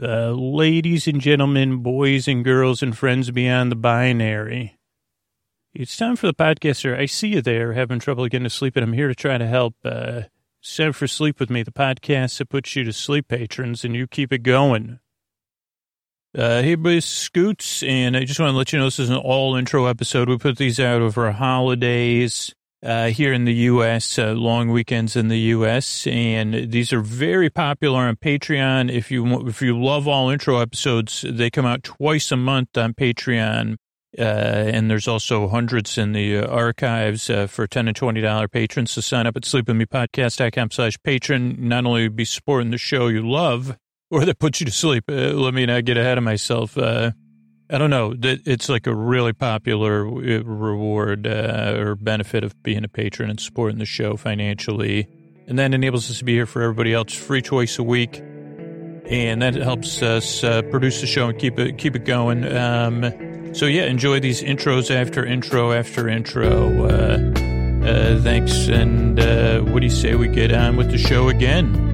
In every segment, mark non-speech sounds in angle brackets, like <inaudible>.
Uh, ladies and gentlemen, boys and girls, and friends beyond the binary. It's time for the podcaster. I see you there having trouble getting to sleep, and I'm here to try to help. Uh, for Sleep With Me, the podcast that puts you to sleep, patrons, and you keep it going. Uh, hey, boys, Scoots, and I just want to let you know this is an all intro episode. We put these out over holidays uh, here in the U.S., uh, long weekends in the U.S., and these are very popular on Patreon. If you if you love all intro episodes, they come out twice a month on Patreon, uh, and there's also hundreds in the uh, archives uh, for ten and twenty dollar patrons. So sign up at sleepwithmepodcast.com slash patron. Not only be supporting the show you love, or that puts you to sleep. Uh, let me not get ahead of myself. I don't know. It's like a really popular uh, reward uh, or benefit of being a patron and supporting the show financially. And that enables us to be here for everybody else free twice a week. And that helps us uh, produce the show and keep it keep it going. Um, so yeah, enjoy these intros after intro after intro. Uh, uh, thanks, and uh, what do you say we get on with the show again?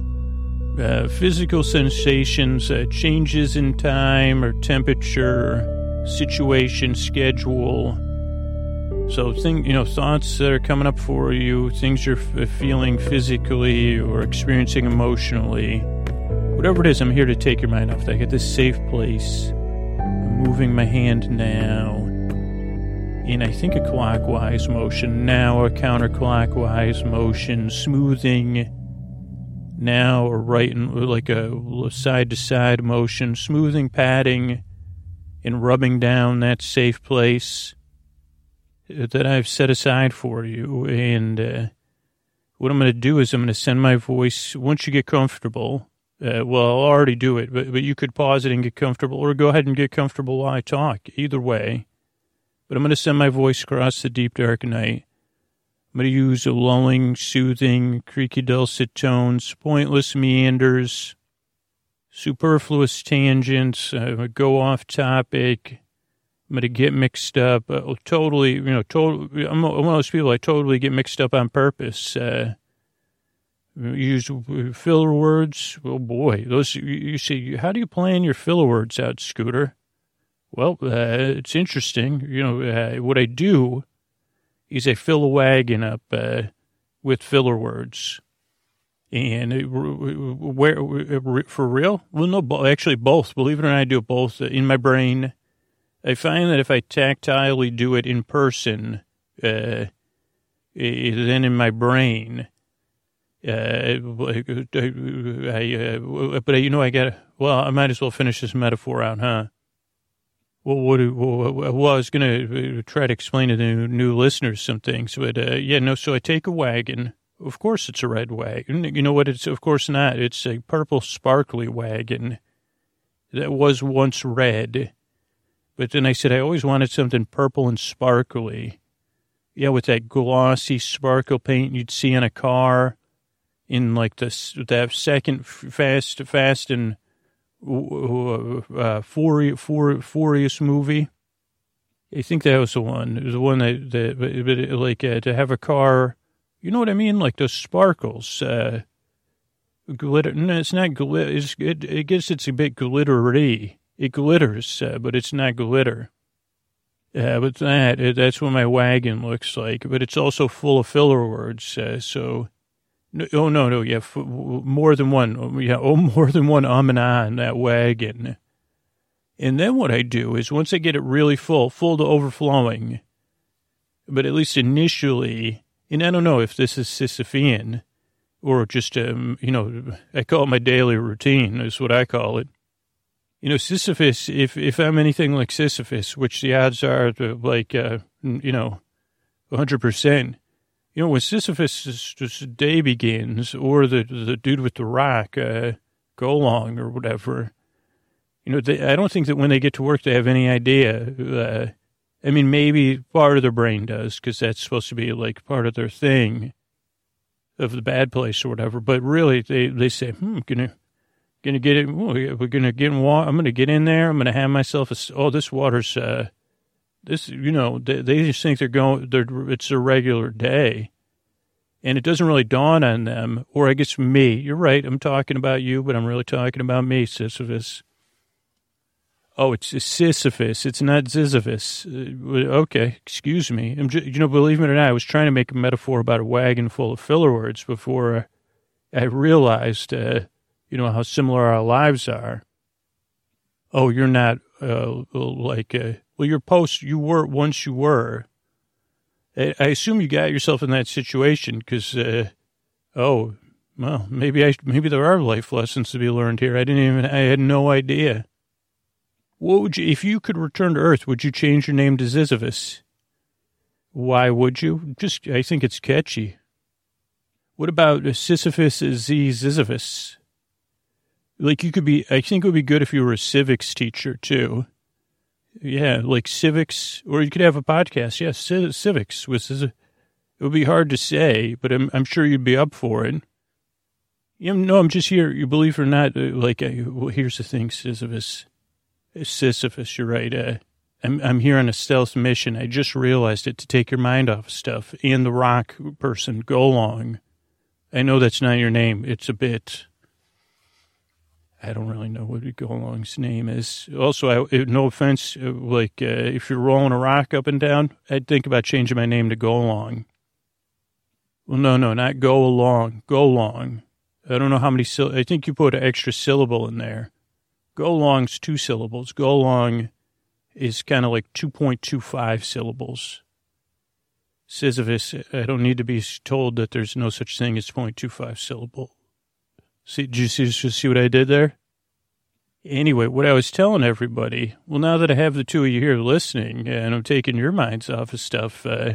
uh, physical sensations, uh, changes in time or temperature, situation, schedule. So, think you know thoughts that are coming up for you, things you're f- feeling physically or experiencing emotionally. Whatever it is, I'm here to take your mind off that. Get this safe place. I'm moving my hand now in I think a clockwise motion, now a counterclockwise motion, smoothing now or right in like a side to side motion, smoothing, patting, and rubbing down that safe place that I've set aside for you. And uh, what I'm going to do is I'm going to send my voice once you get comfortable. Uh, well, I'll already do it, but, but you could pause it and get comfortable, or go ahead and get comfortable while I talk. Either way. But I'm going to send my voice across the deep, dark night. I'm to use lulling, soothing, creaky, dulcet tones, pointless meanders, superfluous tangents. I'm going to go off topic. I'm going to get mixed up. Uh, totally, you know, totally. I'm one of those people I totally get mixed up on purpose. Uh, use filler words. Oh boy, those you see. How do you plan your filler words out, Scooter? Well, uh, it's interesting. You know, uh, what I do is I fill a wagon up uh, with filler words. And it, where for real? Well, no, actually both. Believe it or not, I do both in my brain. I find that if I tactilely do it in person, uh, then in my brain, uh, I, uh, but you know, I got. Well, I might as well finish this metaphor out, huh? Well, what, well, I was going to uh, try to explain to the new listeners some things, but uh, yeah, no. So I take a wagon. Of course, it's a red wagon. You know what? It's of course not. It's a purple, sparkly wagon that was once red. But then I said I always wanted something purple and sparkly. Yeah, with that glossy sparkle paint you'd see on a car in like the that second Fast, Fast and uh, Furious movie. I think that was the one. It was the one that, that but like uh, to have a car, you know what I mean? Like those sparkles, uh, glitter. No, it's not glitter. It's, it, I guess it's a bit glittery. It glitters, uh, but it's not glitter. Yeah, but that, that's what my wagon looks like. But it's also full of filler words. Uh, so no, oh no, no, yeah, f- more than one, oh, yeah, oh, <laughs> more than one um and ah in that wagon. And then what I do is once I get it really full, full to overflowing, but at least initially, and I don't know if this is Sisyphean or just, um, you know, I call it my daily routine is what I call it. You know, Sisyphus, if, if I'm anything like Sisyphus, which the odds are like, uh, you know, 100%, you know, when Sisyphus' day begins, or the the dude with the rock, uh, go along or whatever, You know, they, I don't think that when they get to work, they have any idea. Uh, I mean, maybe part of their brain does because that's supposed to be like part of their thing of the bad place or whatever. But really, they, they say, hmm, gonna, gonna get it. We're gonna get in water. I'm gonna get in there. I'm gonna have myself a, oh, this water's, uh, this, you know, they, they just think they're going, they're, it's a regular day. And it doesn't really dawn on them, or I guess me. You're right. I'm talking about you, but I'm really talking about me, Sisyphus. Oh, it's Sisyphus. It's not Sisyphus. Uh, okay, excuse me. I'm just, you know, believe me or not, I was trying to make a metaphor about a wagon full of filler words before I realized, uh, you know, how similar our lives are. Oh, you're not uh, like, uh, well, you're post, you were once you were. I, I assume you got yourself in that situation because, uh, oh, well, maybe I, maybe there are life lessons to be learned here. I didn't even, I had no idea. What would you, if you could return to Earth, would you change your name to Sisyphus? Why would you? Just, I think it's catchy. What about Sisyphus Z Sisyphus? Like you could be, I think it would be good if you were a civics teacher too. Yeah, like civics, or you could have a podcast. Yes, yeah, civics, which is, a, it would be hard to say, but I'm, I'm sure you'd be up for it. You know, no, I'm just here. You believe or not, uh, like, uh, well, here's the thing, Sisyphus. Sisyphus, you're right. Uh, I'm, I'm here on a stealth mission. I just realized it to take your mind off stuff. And the rock person, go along. I know that's not your name. It's a bit. I don't really know what go along's name is. Also, I, no offense, uh, like uh, if you're rolling a rock up and down, I'd think about changing my name to Go Along. Well, no, no, not Go Along. Go Along. I don't know how many. I think you put an extra syllable in there. Go long's two syllables. Go long is kind of like 2.25 syllables. Sisyphus, I don't need to be told that there's no such thing as 0.25 syllable. See, did you see, see what I did there? Anyway, what I was telling everybody, well, now that I have the two of you here listening and I'm taking your minds off of stuff, uh,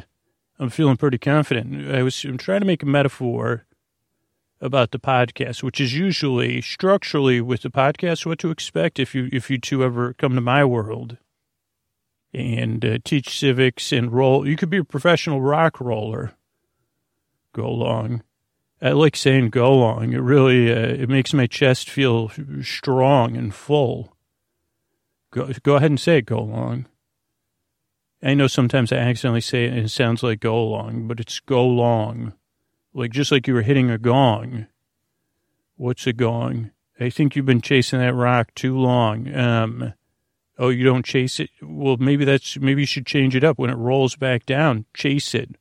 I'm feeling pretty confident. I was I'm trying to make a metaphor about the podcast, which is usually structurally with the podcast what to expect if you if you two ever come to my world and uh, teach civics and roll. You could be a professional rock roller. Go along. I like saying go long. It really uh, it makes my chest feel strong and full. Go go ahead and say it, go long. I know sometimes I accidentally say it and it sounds like go along, but it's go long like just like you were hitting a gong. What's a gong? I think you've been chasing that rock too long. Um, oh, you don't chase it? Well, maybe that's, maybe you should change it up. When it rolls back down, chase it.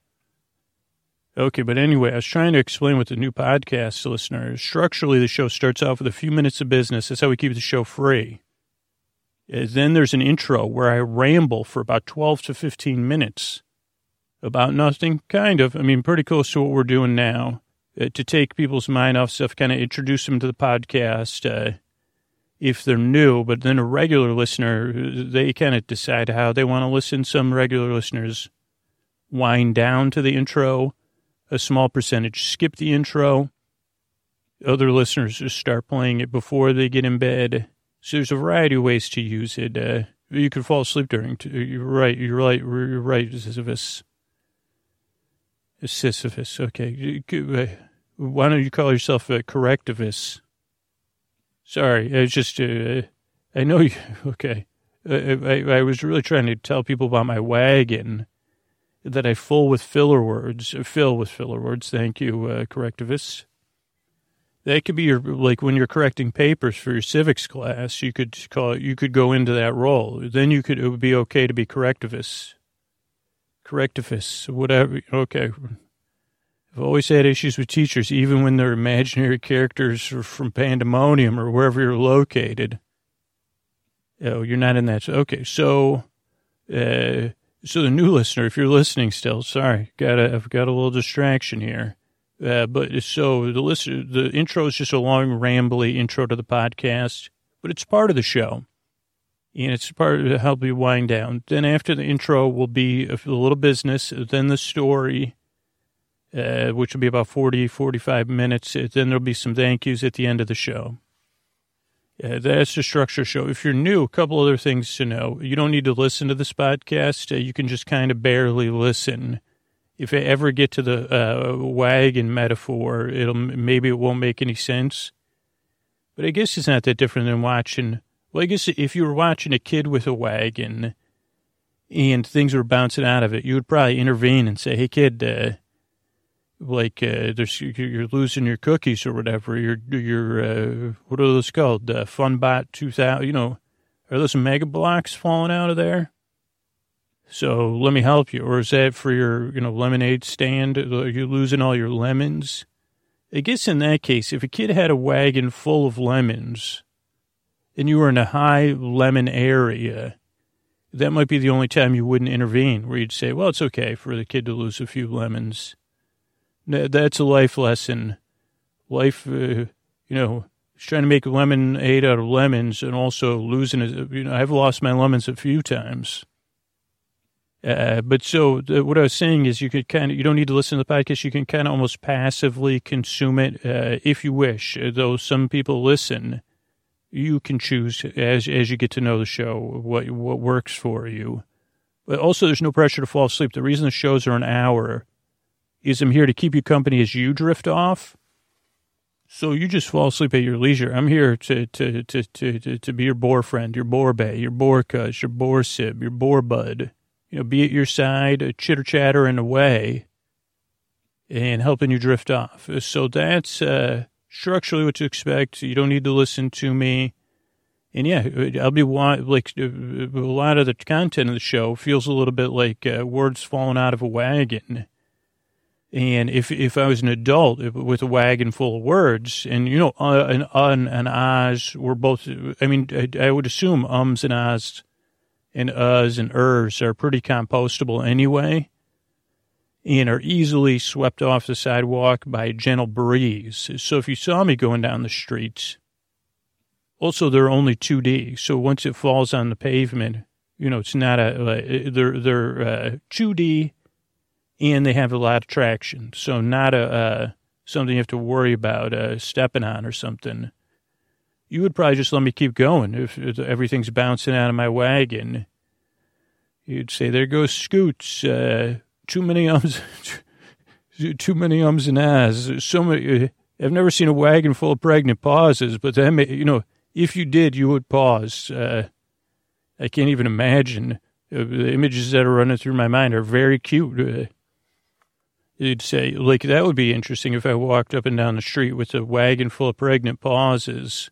Okay, but anyway, I was trying to explain with the new podcast listeners. Structurally, the show starts off with a few minutes of business. That's how we keep the show free. And then there's an intro where I ramble for about 12 to 15 minutes about nothing, kind of. I mean, pretty close to what we're doing now. Uh, to take people's mind off stuff, kind of introduce them to the podcast uh, if they're new. But then a regular listener, they kind of decide how they want to listen. Some regular listeners wind down to the intro, a small percentage skip the intro. Other listeners just start playing it before they get in bed. So there's a variety of ways to use it. Uh, you could fall asleep during. You're right. You're right. You're right, Sisyphus. Sisyphus. Okay. Uh, why don't you call yourself a correctivist? Sorry, I was just, uh, I know you, <laughs> okay. Uh, I, I, was really trying to tell people about my wagon that I fill with filler words, uh, fill with filler words. Thank you, uh, correctivists. That could be your, like when you're correcting papers for your civics class, you could call it, you could go into that role. Then you could, it would be okay to be correctivists, correctivists, whatever. Okay. I've always had issues with teachers, even when they're imaginary characters from Pandemonium or wherever you're located. Oh, you're not in that. Okay, so, uh, so the new listener, if you're listening still, sorry, got a, I've got a little distraction here. Uh, but so the listener, the intro is just a long, rambly intro to the podcast, but it's part of the show and it's part to help you wind down. Then after the intro will be a little business, then the story, uh, which will be about 40, 45 minutes. Then there'll be some thank yous at the end of the show. Uh, that's the structure show. If you're new, a couple other things to know. You don't need to listen to this podcast. Uh, you can just kind of barely listen. If I ever get to the uh, wagon metaphor, it'll maybe it won't make any sense. But I guess it's not that different than watching. Well, I guess if you were watching a kid with a wagon and things were bouncing out of it, you would probably intervene and say, "Hey, kid, uh, like uh, there's you're losing your cookies or whatever. You're you're uh, what are those called? Uh, Funbot two thousand. You know, are those Mega Bloks falling out of there? So let me help you. Or is that for your you know lemonade stand? Are you losing all your lemons? I guess in that case, if a kid had a wagon full of lemons, and you were in a high lemon area. That might be the only time you wouldn't intervene, where you'd say, well, it's okay for the kid to lose a few lemons that's a life lesson. Life, uh, you know, trying to make lemonade out of lemons and also losing it. You know, I've lost my lemons a few times. Uh, but so the, what I was saying is you could kind of, you don't need to listen to the podcast. You can kind of almost passively consume it uh, if you wish. Though some people listen, you can choose as, as you get to know the show what, what works for you. But also there's no pressure to fall asleep. The reason the shows are an hour is I'm here to keep you company as you drift off. So you just fall asleep at your leisure. I'm here to to to to to, to be your boar friend, your boar bay, your boar your boar sib, your boar bud. You know, be at your side, chitter chattering away, and helping you drift off. So that's uh, structurally what to expect. You don't need to listen to me. And yeah, I'll be like a lot of the content of the show feels a little bit like uh, words falling out of a wagon and if if I was an adult with a wagon full of words, and you know, uh, an un and ahs were both, I mean, I, I, would assume ums and ahs and uhs and ers are pretty compostable anyway, and are easily swept off the sidewalk by a gentle breeze. So if you saw me going down the streets, also they're only 2D, so once it falls on the pavement, you know, it's not a, they're, they're uh, 2D and they have a lot of traction. So not a uh, something you have to worry about uh, stepping on or something. You would probably just let me keep going if, everything's bouncing out of my wagon. You'd say, "There goes Scoots. Uh, too many ums, <laughs> too many ums and ahs. So many. Uh, I've never seen a wagon full of pregnant pauses, but then you know, if you did, you would pause. Uh, I can't even imagine. Uh, the images that are running through my mind are very cute you'd say, like, that would be interesting if I walked up and down the street with a wagon full of pregnant pauses.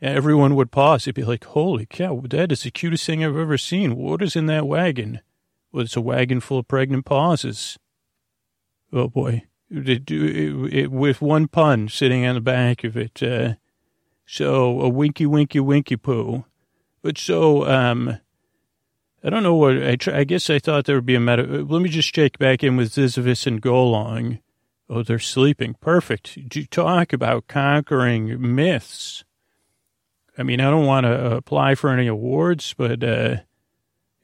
And everyone would pause. They'd be like, holy cow, that is the cutest thing I've ever seen. What is in that wagon? Well, it's a wagon full of pregnant pauses. Oh, boy. It, it, it, with one pun sitting on the back of it. Uh, so, a winky, winky, winky poo. But so, um, I don't know what I. Try, I guess I thought there would be a meta. Let me just check back in with Sisyphus and Golong. Oh, they're sleeping. Perfect. To talk about conquering myths. I mean, I don't want to apply for any awards, but uh,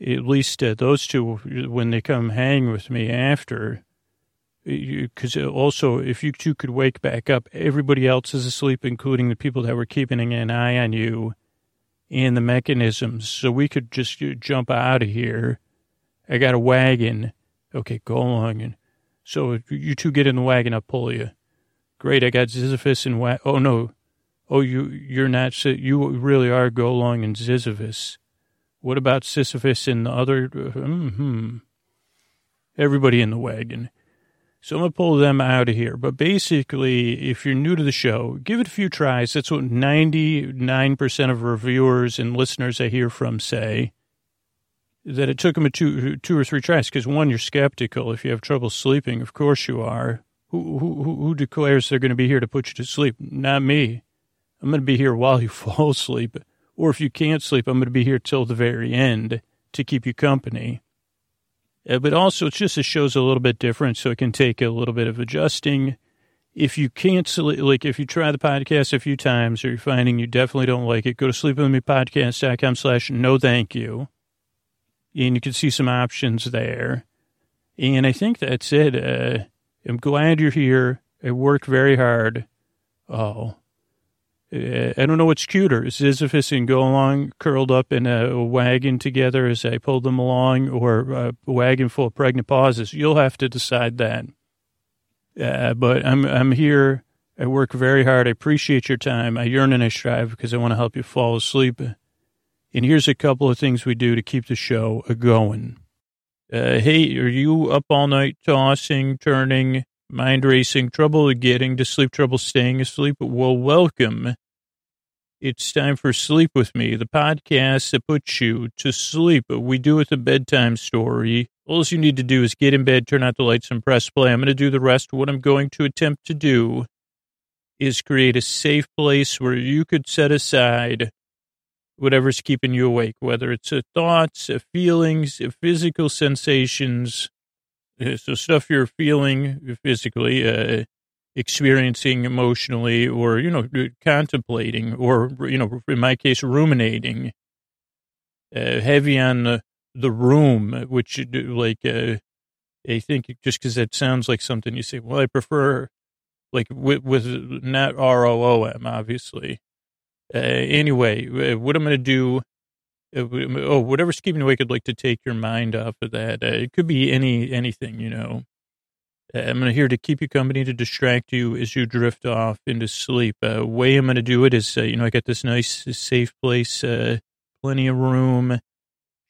at least uh, those two, when they come hang with me after, because also if you two could wake back up, everybody else is asleep, including the people that were keeping an eye on you and the mechanisms so we could just uh, jump out of here. I got a wagon. Okay, go along. And so you two get in the wagon, I'll pull you. Great, I got Sisyphus and wa- oh no, oh you you're not you really are go along and Sisyphus. What about Sisyphus and the other? Uh, hmm, hmm Everybody in the wagon. So I'm going to pull them out of here. But basically, if you're new to the show, give it a few tries. That's what 99% of reviewers and listeners I hear from say. That it took them a two, two or three tries. Because one, you're skeptical. If you have trouble sleeping, of course you are. Who, who, who declares they're going to be here to put you to sleep? Not me. I'm going to be here <laughs> while you fall asleep. Or if you can't sleep, I'm going to be here till the very end to keep you company. Uh, but also, it's just it shows a little bit different, so it can take a little bit of adjusting. If you can't, like, if you try the podcast a few times or you're finding you definitely don't like it, go to sleepwithmepodcast.com slash no thank you. And you can see some options there. And I think that's it. Uh, I'm glad you're here. I worked very hard. Oh, I don't know what's cuter, Sisyphus and go along curled up in a wagon together as I pull them along, or a wagon full of pregnant pauses. You'll have to decide that. Uh, but I'm I'm here. I work very hard. I appreciate your time. I yearn and I strive because I want to help you fall asleep. And here's a couple of things we do to keep the show going. Uh, hey, are you up all night tossing, turning, mind racing, trouble getting to sleep, trouble staying asleep? Well, welcome it's time for Sleep With Me, the podcast that puts you to sleep. We do it with a bedtime story. All you need to do is get in bed, turn out the lights, and press play. I'm going to do the rest. What I'm going to attempt to do is create a safe place where you could set aside whatever's keeping you awake, whether it's a thoughts, a feelings, a physical sensations, uh, so stuff you're feeling physically, uh, experiencing emotionally or, you know, contemplating or, you know, in my case, ruminating, uh, heavy on the, the room, which like, uh, I think just because that sounds like something you say, well, I prefer like with, with not R O O M, obviously. Uh, anyway, uh, what I'm going to do, uh, oh, whatever's keeping you awake, I'd like to take your mind off of that. Uh, it could be any anything, you know. I'm going to here to keep you company to distract you as you drift off into sleep. Uh, way I'm going to do it is, uh, you know, I got this nice, safe place, uh, plenty of room,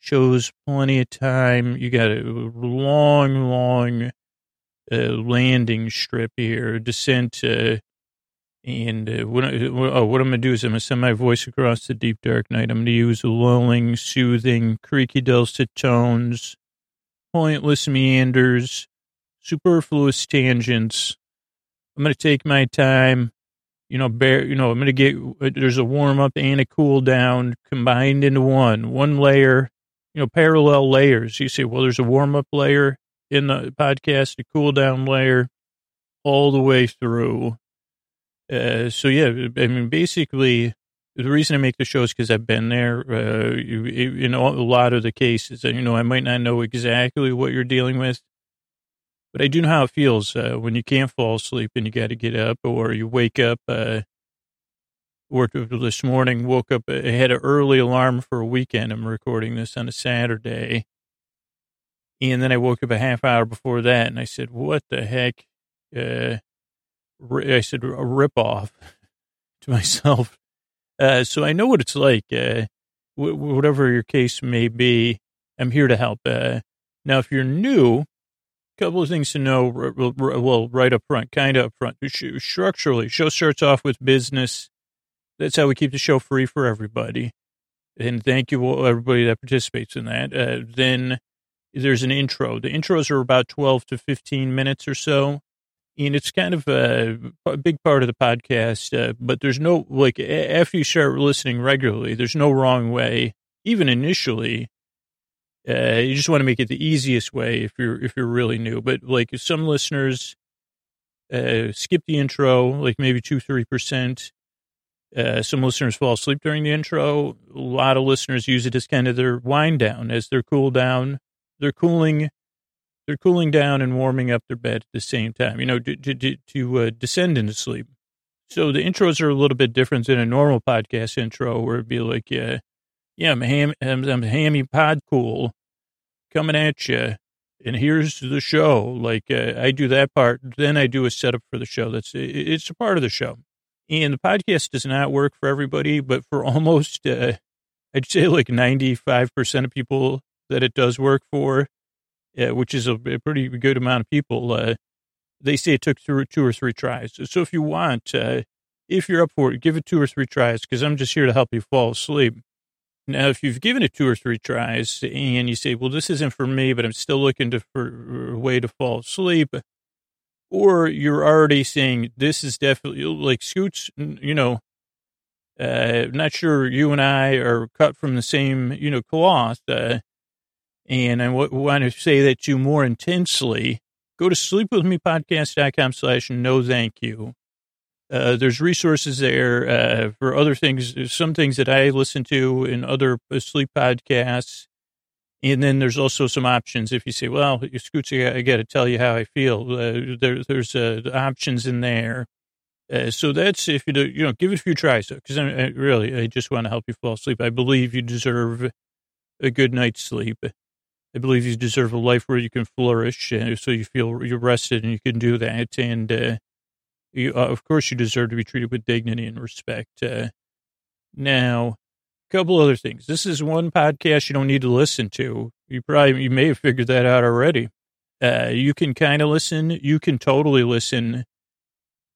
shows plenty of time. You got a long, long uh, landing strip here, descent. Uh, and uh, what, I, oh, what I'm going to do is I'm going to send my voice across the deep, dark night. I'm going to use lulling, soothing, creaky, dulcet tones, pointless meanders superfluous tangents. I'm going to take my time, you know, bear, you know, I'm going to get, there's a warm up and a cool down combined into one, one layer, you know, parallel layers. You say, well, there's a warm up layer in the podcast, a cool down layer all the way through. Uh, so yeah, I mean, basically, the reason I make the show is because I've been there. Uh, in a lot of the cases, and you know, I might not know exactly what you're dealing with, but I do know how it feels uh, when you can't fall asleep and you got to get up, or you wake up. Uh, worked this morning, woke up. I had an early alarm for a weekend. I'm recording this on a Saturday, and then I woke up a half hour before that, and I said, "What the heck?" Uh, I said, "A rip off" <laughs> to myself. Uh, so I know what it's like. Uh, whatever your case may be, I'm here to help. Uh, now, if you're new, couple of things to know. Well, right up front, kind of up front. Structurally, show starts off with business. That's how we keep the show free for everybody. And thank you, everybody that participates in that. Uh, then there's an intro. The intros are about 12 to 15 minutes or so. And it's kind of a, a big part of the podcast, uh, but there's no, like, after you start listening regularly, there's no wrong way, even initially, uh, you just want to make it the easiest way if you're if you're really new. But like some listeners uh, skip the intro, like maybe two three percent. Uh, some listeners fall asleep during the intro. A lot of listeners use it as kind of their wind down, as their cool down. They're cooling, they're cooling down and warming up their bed at the same time. You know, to to, to uh, descend into sleep. So the intros are a little bit different than a normal podcast intro, where it'd be like, yeah, yeah, I'm, ham, I'm, I'm hammy pod cool coming at you. And here's the show. Like uh, I do that part, then I do a setup for the show. That's it's a part of the show. And the podcast does not work for everybody, but for <laughs> almost, uh, I'd say like 95% of people that it does work for, uh, which is a, a, pretty good amount of people, uh, they say it took through two or three tries. So if you want, uh, if you're up for it, give it two or three tries because I'm just here to help you fall asleep. Now, if you've given it two or three tries and you say, well, this isn't for me, but I'm still looking to, for a way to fall asleep, or you're already saying, this is definitely like Scoots, you know, uh, not sure you and I are cut from the same, you know, cloth. Uh, and I w- want to say that to you more intensely. Go to sleepwithmepodcast.com slash no thank you. Uh, there's resources there uh, for other things, There's some things that I listen to in other sleep podcasts. And then there's also some options. If you say, well, Scoots, I got to tell you how I feel, uh, there, there's uh, options in there. Uh, so that's if you do, you know, give it a few tries because I, I really, I just want to help you fall asleep. I believe you deserve a good night's sleep. I believe you deserve a life where you can flourish, uh, so you feel you're rested and you can do that. And uh, you, uh, of course, you deserve to be treated with dignity and respect. Uh, now, a couple other things. This is one podcast you don't need to listen to. You probably you may have figured that out already. Uh, you can kind of listen. You can totally listen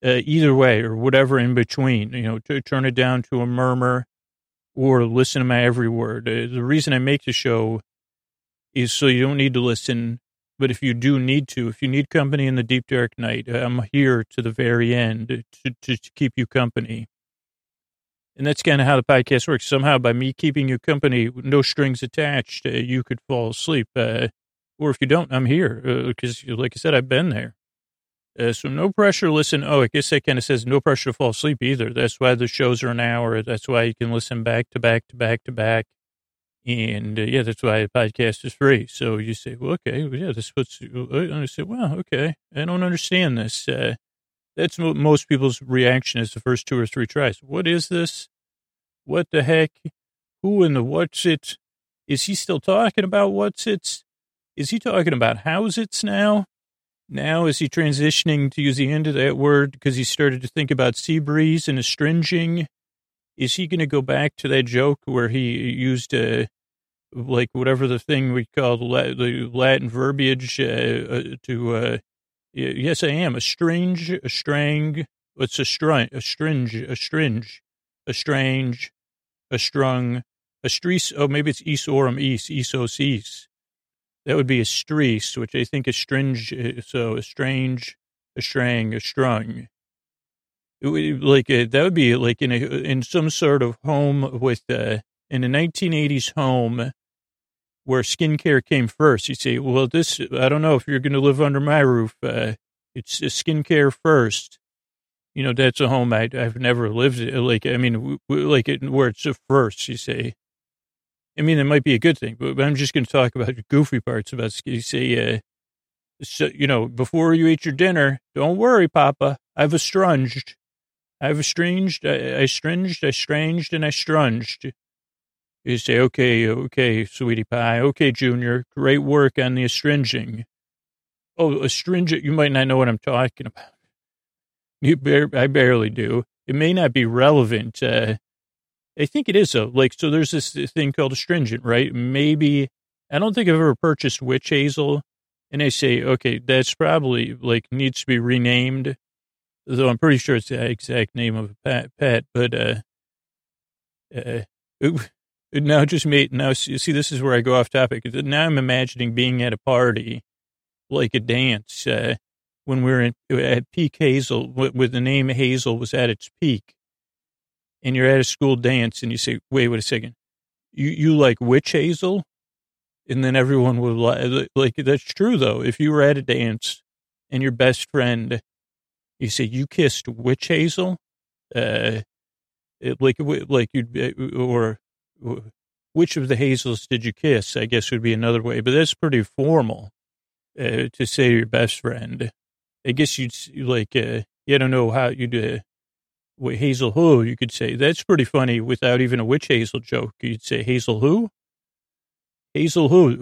uh, either way or whatever in between. You know, to turn it down to a murmur or listen to my every word. Uh, the reason I make the show is so you don't need to listen. But if you do need to, if you need company in the deep dark night, I'm here to the very end to, to, to keep you company. And that's kind of how the podcast works. Somehow, by me keeping you company, no strings attached, uh, you could fall asleep. Uh, or if you don't, I'm here because, uh, like I said, I've been there. Uh, so no pressure. Listen. Oh, I guess that kind of says no pressure to fall asleep either. That's why the shows are an hour. That's why you can listen back to back to back to back. And uh, yeah, that's why the podcast is free. So you say, well, okay, well, yeah, this puts, uh, and I say, well, okay, I don't understand this. Uh, that's what most people's reaction is the first two or three tries. What is this? What the heck? Who in the what's it? Is he still talking about what's it? Is he talking about how's it's now? Now is he transitioning to use the end of that word because he started to think about sea breeze and astringing? Is he going to go back to that joke where he used a uh, like whatever the thing we call the Latin verbiage uh, uh, to, uh, yes, I am a strange, a strang, what's a strang, a stringe, a stringe, a strange, a strung, a strees, oh, maybe it's esorum east, esos east. That would be a strees, which I think is uh, so a strange, a strang, a strung. like uh, that would be like in a, in some sort of home with uh, in a 1980s home where skincare came first. You say, well, this, I don't know if you're going to live under my roof. Uh, it's skincare first. You know, that's a home I, have never lived In. like, I mean, like it, where it's first, you say. I mean, it might be a good thing, but I'm just going to talk about goofy parts about, you say, uh, so, you know, before you eat your dinner, don't worry, Papa. I've estranged. I've estranged, I, I estranged, I estranged, and I strunged. You say, okay, okay, sweetie pie. Okay, Junior, great work on the astringing. Oh, astringent, you might not know what I'm talking about. You bar- I barely do. It may not be relevant. Uh, I think it is though. Like, so there's this thing called astringent, right? Maybe, I don't think I've ever purchased witch hazel. And they say, okay, that's probably like needs to be renamed. Though I'm pretty sure it's the exact name of a pet, pet but, uh, uh, now just me. now see, this is where I go off topic. Now I'm imagining being at a party, like a dance, uh, when we are in, at peak Hazel, with the name Hazel was at its peak, and you're at a school dance, and you say, "Wait, wait a second, you you like witch Hazel?" And then everyone would like, like that's true though. If you were at a dance and your best friend, you say you kissed witch Hazel, uh, it, like like you'd or which of the hazels did you kiss? I guess would be another way, but that's pretty formal uh, to say to your best friend. I guess you'd like, uh, you don't know how you'd, uh, what Hazel who you could say. That's pretty funny without even a witch hazel joke. You'd say Hazel who? Hazel who?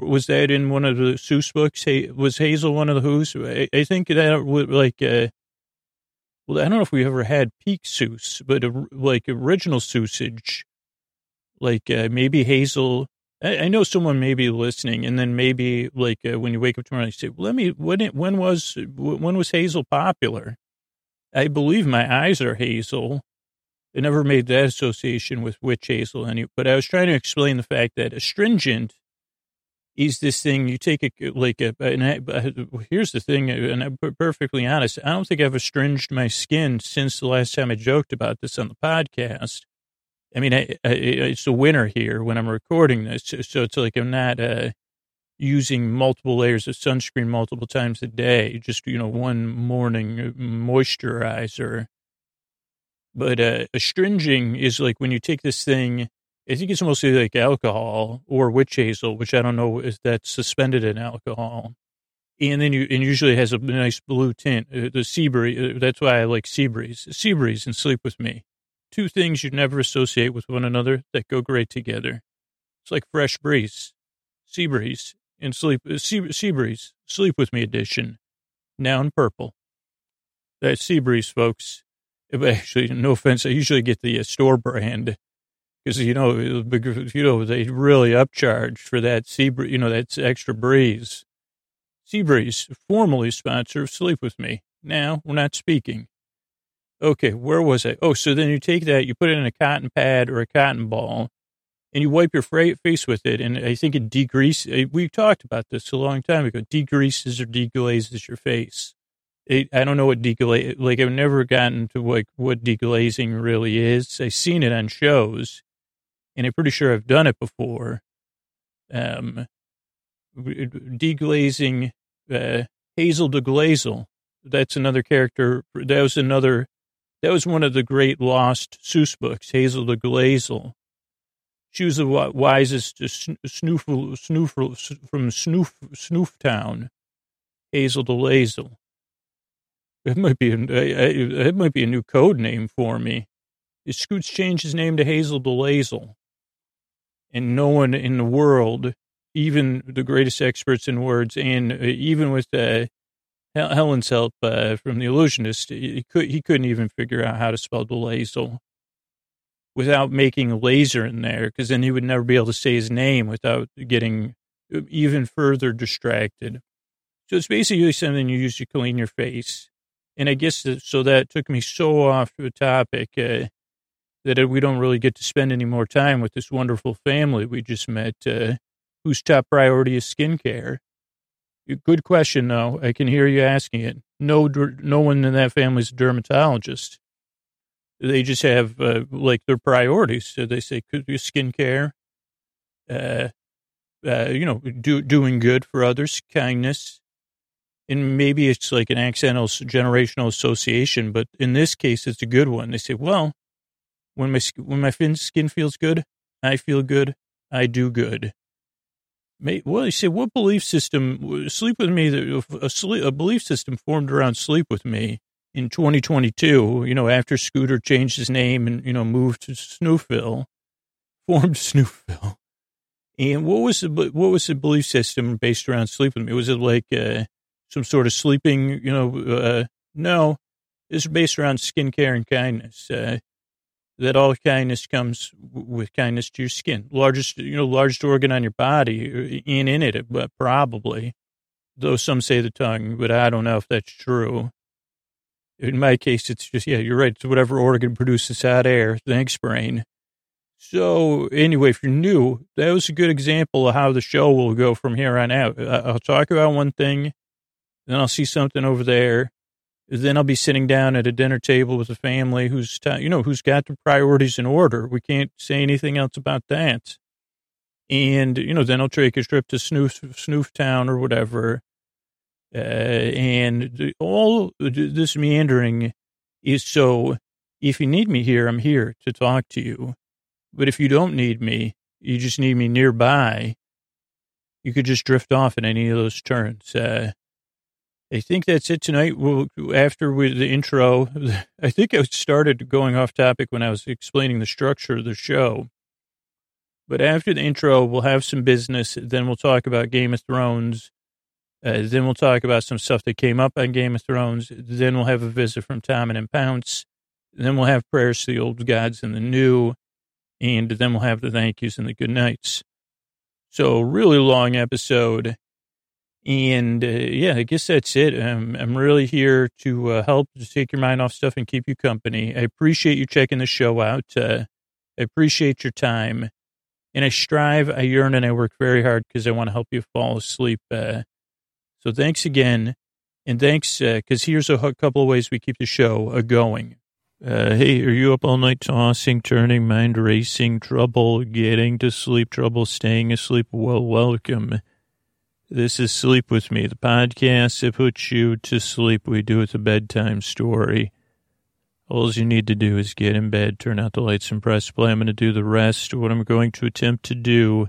Was that in one of the Seuss books? Was Hazel one of the who's? I think that would like, uh, well, I don't know if we ever had peak Seuss, but like original Seussage like uh, maybe Hazel. I, I, know someone may be listening, and then maybe like uh, when you wake up tomorrow, you say, "Let me." When it, when was when was Hazel popular? I believe my eyes are hazel. I never made that association with witch hazel, any. But I was trying to explain the fact that astringent is this thing you take a like a. And I, here's the thing, and I'm perfectly honest. I don't think I've astringed my skin since the last time I joked about this on the podcast. I mean, I, I, it's a winter here when I'm recording this, so it's like I'm not uh, using multiple layers of sunscreen multiple times a day. Just you know, one morning uh, moisturizer. But uh, astringing is like when you take this thing. I think it's mostly like alcohol or witch hazel, which I don't know if that's suspended in alcohol. and then you and usually has a nice blue tint. Uh, the sea breeze. Uh, that's why I like sea breeze. Sea breeze and sleep with me. Two things you'd never associate with one another that go great together. It's like fresh breeze, sea breeze, and sleep. Uh, sea, sea breeze, sleep with me edition. Now in purple. That's sea breeze, folks. <laughs> Actually, no offense. I usually get the uh, store brand because you know, you know, they really upcharge for that sea breeze. You know, that's extra breeze Sea breeze, formerly sponsor of Sleep With Me. Now we're not speaking. Okay, where was I? Oh, so then you take that, you put it in a cotton pad or a cotton ball, and you wipe your face with it. And I think it degreases. Uh, we talked about this a long time ago. Degreases or deglazes your face. It, I don't know what deglaze. Like I've never gotten to like what deglazing really is. I've seen it on shows, and I'm pretty sure I've done it before. Um, deglazing uh, Hazel de Glazel. That's another character. That was another. That was one of the great lost Seuss books, Hazel the Glazel. She was the wisest snoofle, snoofle, from Snoof, Snooftown, Hazel the Glazel. It might be a, it might be a new code name for me. Scoots changed his name to Hazel the Glazel, and no one in the world even the greatest experts in words, and uh, even with uh, Helen's help uh, from the illusionist, he, could, he couldn't even figure out how to spell the laser without making laser in there, because then he would never be able to say his name without getting uh, even further distracted. So it's basically something you use to clean your face. And I guess that, so that took me so off the topic uh, that we don't really get to spend any more time with this wonderful family we just met. Uh, whose top priority is skincare? Good question, though. I can hear you asking it. No, no one in that family is a dermatologist. They just have uh, like their priorities. So they say, could be skincare, uh, uh, you know, do, doing good for others, kindness, and maybe it's like an accidental generational association. But in this case, it's a good one. They say, well, when my when my skin feels good, I feel good. I do good. Well, you say, what belief system, sleep with me, a, sleep, a belief system formed around sleep with me in 2022, you know, after Scooter changed his name and, you know, moved to Snoofville, <laughs> formed Snoofville. And what was the, what was the belief system based around sleep with me? Was it like uh, some sort of sleeping, you know, uh, no, it's based around skincare and kindness. Uh, that all kindness comes with kindness to your skin. Largest, you know, largest organ on your body, uh, in in it, uh, but probably. Though some say the tongue, but I don't know if that's true. In my case, it's just yeah, you're right. It's whatever organ produces hot air. Thanks, brain. So anyway, if you're new, that was a good example of how the show will go from here on out. I'll talk about one thing, then I'll see something over there then I'll be sitting down at a dinner table with a family who's, you know, who's got their priorities in order. We can't say anything else about that. And, you know, then I'll take a trip to Snoof, Snoof Town or whatever. Uh, and all this meandering is so if you need me here, I'm here to talk to you. But if you don't need me, you just need me nearby, you could just drift off at any of those turns. Uh, I think that's it tonight. We'll, after we, the intro, <laughs> I think I started going off topic when I was explaining the structure of the show. But after the intro, we'll have some business. Then we'll talk about Game of Thrones. Uh, then we'll talk about some stuff that came up on Game of Thrones. Then we'll have a visit from Tom and Pounce. Then we'll have prayers to the old gods and the new. And then we'll have the thank yous and the good nights. So, really long episode. And uh, yeah, I guess that's it. Um, I'm really here to uh, help to take your mind off stuff and keep you company. I appreciate you checking the show out. Uh, I appreciate your time. And I strive, I yearn, and I work very hard because I want to help you fall asleep. Uh, so thanks again. And thanks, because uh, here's a couple of ways we keep the show uh, going. hey, are you up all night tossing, turning, mind racing, trouble getting to sleep, trouble staying asleep? Well, welcome. This is Sleep With Me, the podcast that puts you to sleep. We do it a bedtime story. All you need to do is get in bed, turn out the lights, and press play. I'm going to do the rest. What I'm going to attempt to do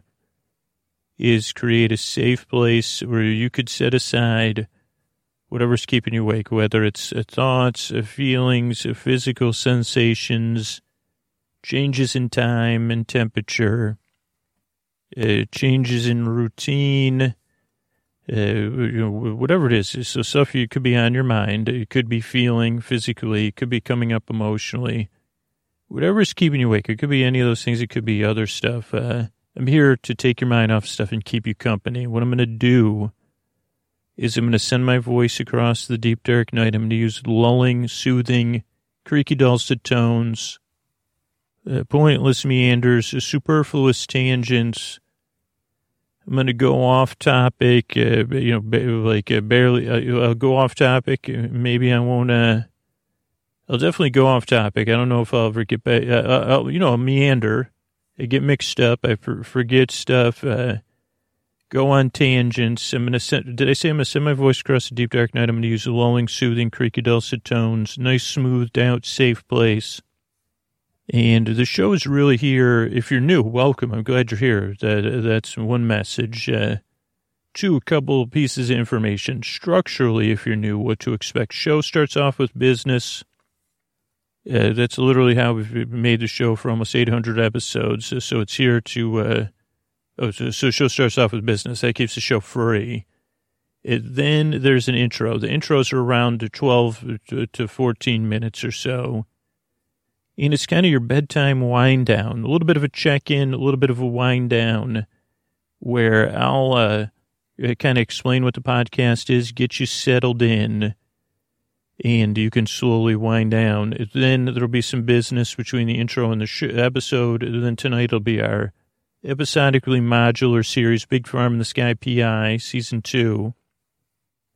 is create a safe place where you could set aside whatever's keeping you awake, whether it's thoughts, feelings, physical sensations, changes in time and temperature, uh, changes in routine, you know, whatever it is. So stuff you could be on your mind. It could be feeling physically. It could be coming up emotionally. Whatever is keeping you awake. It could be any of those things. It could be other stuff. Uh, I'm here to take your mind off stuff and keep you company. What I'm going to do is I'm going to send my voice across the deep dark night. I'm going to use lulling, soothing, creaky dulcet tones, uh, pointless meanders, superfluous tangents. I'm going to go off topic, uh, you know, like uh, barely. Uh, I'll go off topic. Maybe I won't. Uh, I'll definitely go off topic. I don't know if I'll ever get back. Uh, I'll, you know, I'll meander. I get mixed up. I for, forget stuff. Uh, go on tangents. I'm going to send. Did I say I'm going to send my voice across the deep dark night? I'm going to use lulling, soothing, creaky dulcet tones. Nice, smoothed out, safe place. And the show is really here. If you're new, welcome. I'm glad you're here. That, that's one message. Uh, two, a couple pieces of information. Structurally, if you're new, what to expect. Show starts off with business. Uh, that's literally how we've made the show for almost 800 episodes. So it's here to, uh, oh, so, so show starts off with business. That keeps the show free. It, then there's an intro. The intros are around 12 to 14 minutes or so and it's kind of your bedtime wind down, a little bit of a check in, a little bit of a wind down, where I'll uh, kind of explain what the podcast is, get you settled in, and you can slowly wind down. Then there'll be some business between the intro and the sh- episode. And then tonight will be our episodically modular series, Big Farm in the Sky PI, season two.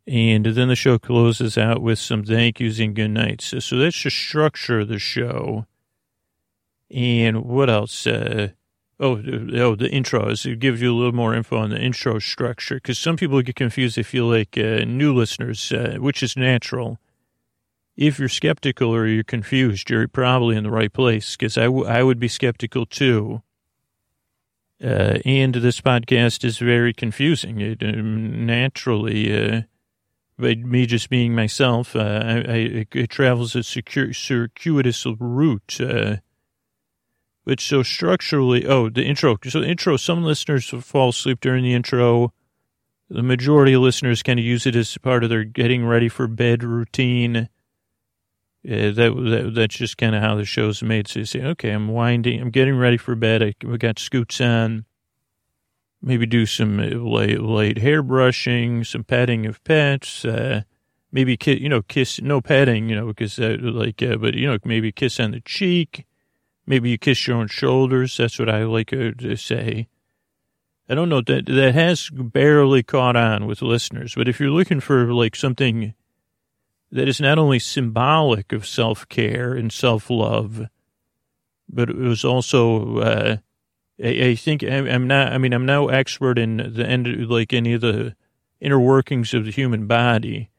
And then the show closes out with some thank yous and good nights. So, so that's the structure of the show. And what else? Uh, oh, oh, the intros. It gives you a little more info on the intro structure because some people get confused. They feel like uh, new listeners, uh, which is natural. If you're skeptical or you're confused, you're probably in the right place because I, w- I would be skeptical too. Uh, and this podcast is very confusing. It, um, naturally, uh, by me just being myself, uh, I, I, it travels a circuitous route uh, which so structurally, oh, the intro. So the intro, some listeners fall asleep during the intro. The majority of listeners kind of use it as part of their getting ready for bed routine. That, that that's just kind of how the show's made. So you say, okay, I'm winding, I'm getting ready for bed. I we got scoots on. Maybe do some light, light hair brushing, some petting of pets. Uh, maybe kiss, you know, kiss, no petting, you know, because uh, like, uh, but you know, maybe kiss on the cheek Maybe you kiss your own shoulders. That's what I like to say. I don't know that that has barely caught on with listeners, but if you're looking for like something that is not only symbolic of self care and self love, but it was also, uh, I, I, think I'm not, I mean, I'm no expert in the end, like any of the inner workings of the human body,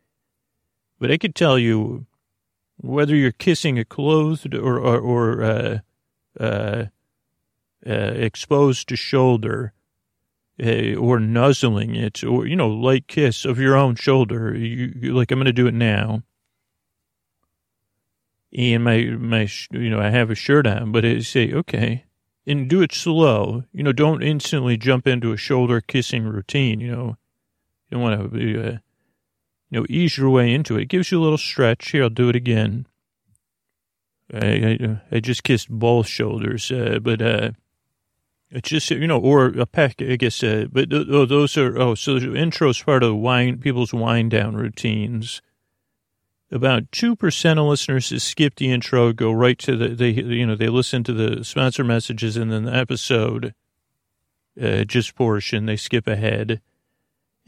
but I could tell you whether you're kissing a clothed or, or, or uh, uh, uh, exposed to shoulder uh, or nuzzling it or, you know, light kiss of your own shoulder. You, you like, I'm going to do it now. And my, my, you know, I have a shirt on, but I say, okay, and do it slow. You know, don't instantly jump into a shoulder kissing routine. You know, you don't want to, uh, you know, ease your way into it. It gives you a little stretch. Here, I'll do it again. I, I, I just kissed both shoulders, uh, but uh, it's just you know, or a peck, I guess. Uh, but oh, those are oh, so the intro is part of wine people's wind down routines. About two percent of listeners skip the intro, go right to the they you know they listen to the sponsor messages and then the episode, uh, just portion they skip ahead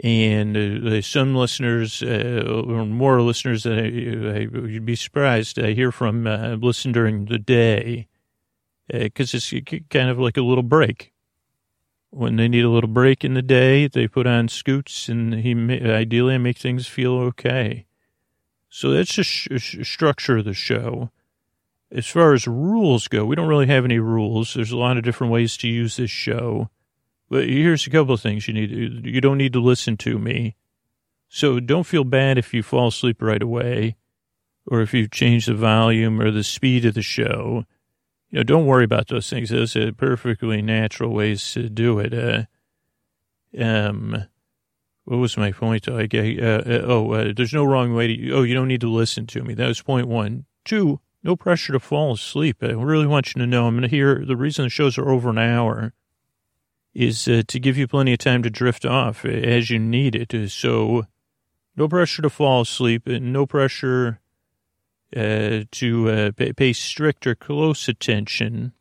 and uh, some listeners, uh, or more listeners that I, I, you'd be surprised I hear from uh, listen during the day because uh, it's kind of like a little break. When they need a little break in the day, they put on scoots, and he ideally make things feel okay. So that's the sh- structure of the show. As far as rules go, we don't really have any rules. There's a lot of different ways to use this show here's a couple of things you need. You don't need to listen to me. So don't feel bad if you fall asleep right away or if you change the volume or the speed of the show. You know, don't worry about those things. Those are perfectly natural ways to do it. Uh, um, what was my point? I get, uh, uh, oh, uh, there's no wrong way to, oh, you don't need to listen to me. That was point one. Two, no pressure to fall asleep. I really want you to know I'm going to hear the reason the shows are over an hour is uh, to give you plenty of time to drift off as you need it. So no pressure to fall asleep and no pressure uh, to uh, pay, pay strict or close attention.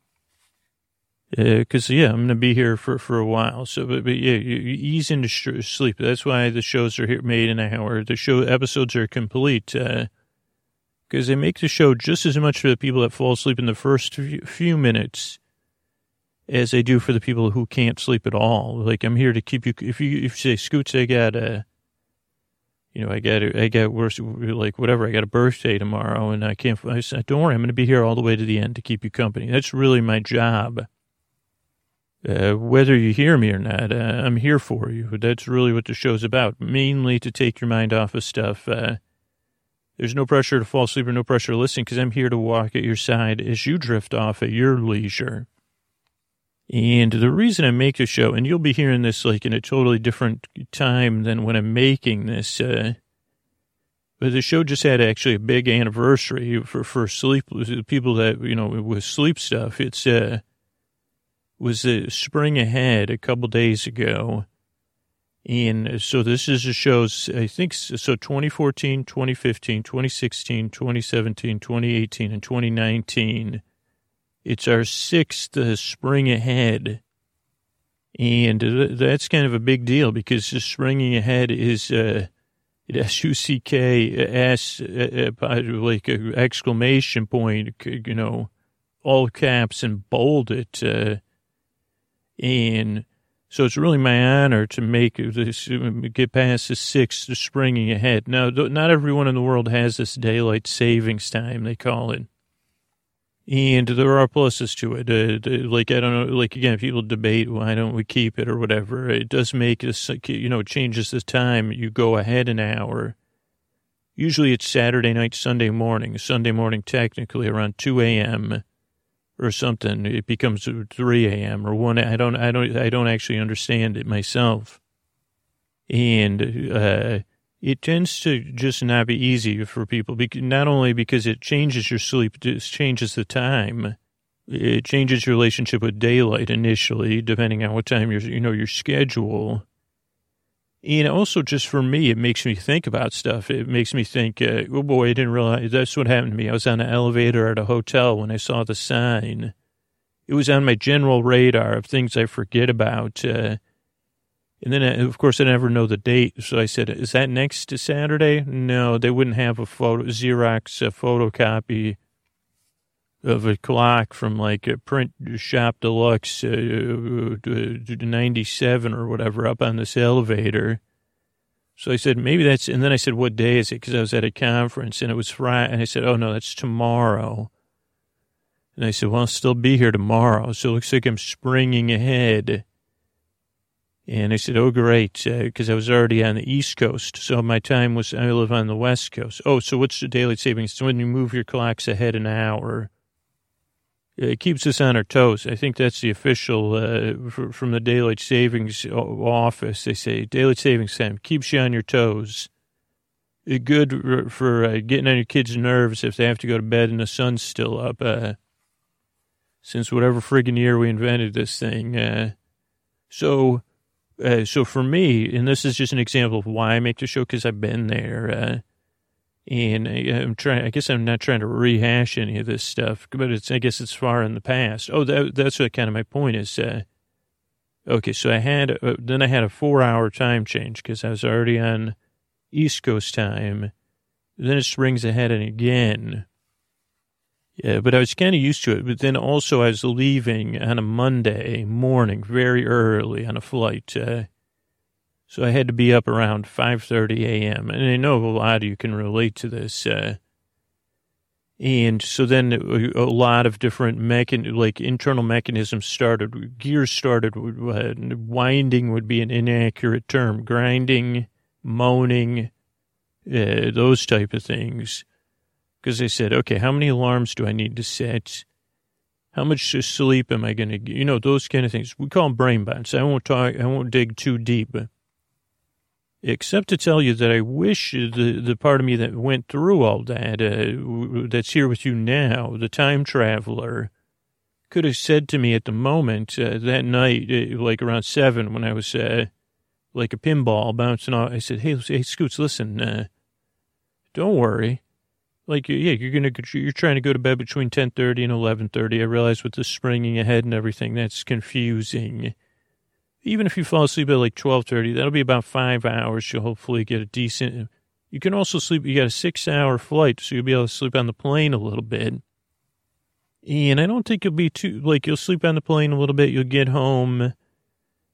Because, uh, yeah, I'm going to be here for, for a while. So, but, but yeah, you, you ease into sh- sleep. That's why the shows are here, made in an hour. The show episodes are complete because uh, they make the show just as much for the people that fall asleep in the first few minutes as they do for the people who can't sleep at all. Like, I'm here to keep you, if you, if you say, Scoots, I got a, you know, I got I got worse, like whatever. I got a birthday tomorrow, and I can't. I said, don't worry, I'm going to be here all the way to the end to keep you company. That's really my job. Uh, whether you hear me or not, uh, I'm here for you. That's really what the show's about. Mainly to take your mind off of stuff. Uh, there's no pressure to fall asleep or no pressure to listen because I'm here to walk at your side as you drift off at your leisure. And the reason I make the show, and you'll be hearing this like in a totally different time than when I'm making this, uh, but the show just had actually a big anniversary for, for sleep, people that, you know, with sleep stuff. It's, uh, was the spring ahead a couple days ago. And so this is the show's, I think, so 2014, 2015, 2016, 2017, 2018, and 2019 it's our sixth uh, spring ahead. And that's kind of a big deal because the springing ahead is, uh, S-U-C-K, uh, uh, like an exclamation point, you know, all caps and bold it. Uh, and so it's really my honor to make this, get past the sixth springing ahead. Now, not everyone in the world has this daylight savings time, they call it. And there are pluses to it. Uh, like, I don't know, like, again, people debate, why don't we keep it or whatever. It does make us, you know, changes the time. You go ahead an hour. Usually it's Saturday night, Sunday morning. Sunday morning, technically around 2 a.m. or something. It becomes 3 a.m. or 1. I don't, I don't, I don't actually understand it myself. And, uh, it tends to just not be easy for people, not only because it changes your sleep, it changes the time. It changes your relationship with daylight initially, depending on what time you're, you know, your schedule. And also, just for me, it makes me think about stuff. It makes me think, uh, oh boy, I didn't realize that's what happened to me. I was on an elevator at a hotel when I saw the sign. It was on my general radar of things I forget about. Uh, and then, uh, of course, I never know the date. So I said, is that next to Saturday? No, they wouldn't have a photo, Xerox a photocopy of a clock from like a print shop deluxe uh, uh 97 or whatever up on this elevator. So I said, maybe that's, and then I said, what day is it? Because I was at a conference and it was Friday. And I said, oh no, that's tomorrow. And I said, well, I'll still be here tomorrow. So it looks like I'm springing ahead. And I said, oh, great, because uh, I was already on the East Coast. So my time was, I live on the West Coast. Oh, so what's the daylight savings? So when you move your clocks ahead an hour, it keeps us on our toes. I think that's the official, uh, for, from the daylight savings office. They say daylight savings time keeps you on your toes. Good for uh, getting on your kids' nerves if they have to go to bed and the sun's still up. Uh, since whatever friggin' year we invented this thing. Uh, so, uh, so for me, and this is just an example of why I make the show because I've been there. Uh, and I, am trying. I guess I'm not trying to rehash any of this stuff, but it's. I guess it's far in the past. Oh, that, that's what kind of my point is. Uh, okay, so I had uh, then I had a four hour time change because I was already on East Coast time. Then it springs ahead and again. Yeah, but I was kind of used to it. But then also I was leaving on a Monday morning very early on a flight. Uh, so I had to be up around 5.30 a.m. And I know a lot of you can relate to this. Uh, And so then a lot of different mechan- like internal mechanisms started, gears started, uh, winding would be an inaccurate term, grinding, moaning, uh, those type of things. Because they said, okay, how many alarms do I need to set? How much sleep am I going to get? You know, those kind of things. We call them brain bots. I won't talk, I won't dig too deep except to tell you that I wish the, the part of me that went through all that, uh, that's here with you now, the time traveler, could have said to me at the moment uh, that night, uh, like around seven, when I was uh, like a pinball bouncing off, I said, "Hey, hey, Scoots, listen, uh, don't worry. Like, yeah, you're gonna, you're trying to go to bed between ten thirty and eleven thirty. I realize with the springing ahead and everything, that's confusing." even if you fall asleep at like 1230, that'll be about five hours. You'll hopefully get a decent, you can also sleep, you got a six hour flight, so you'll be able to sleep on the plane a little bit. And I don't think you'll be too, like, you'll sleep on the plane a little bit, you'll get home,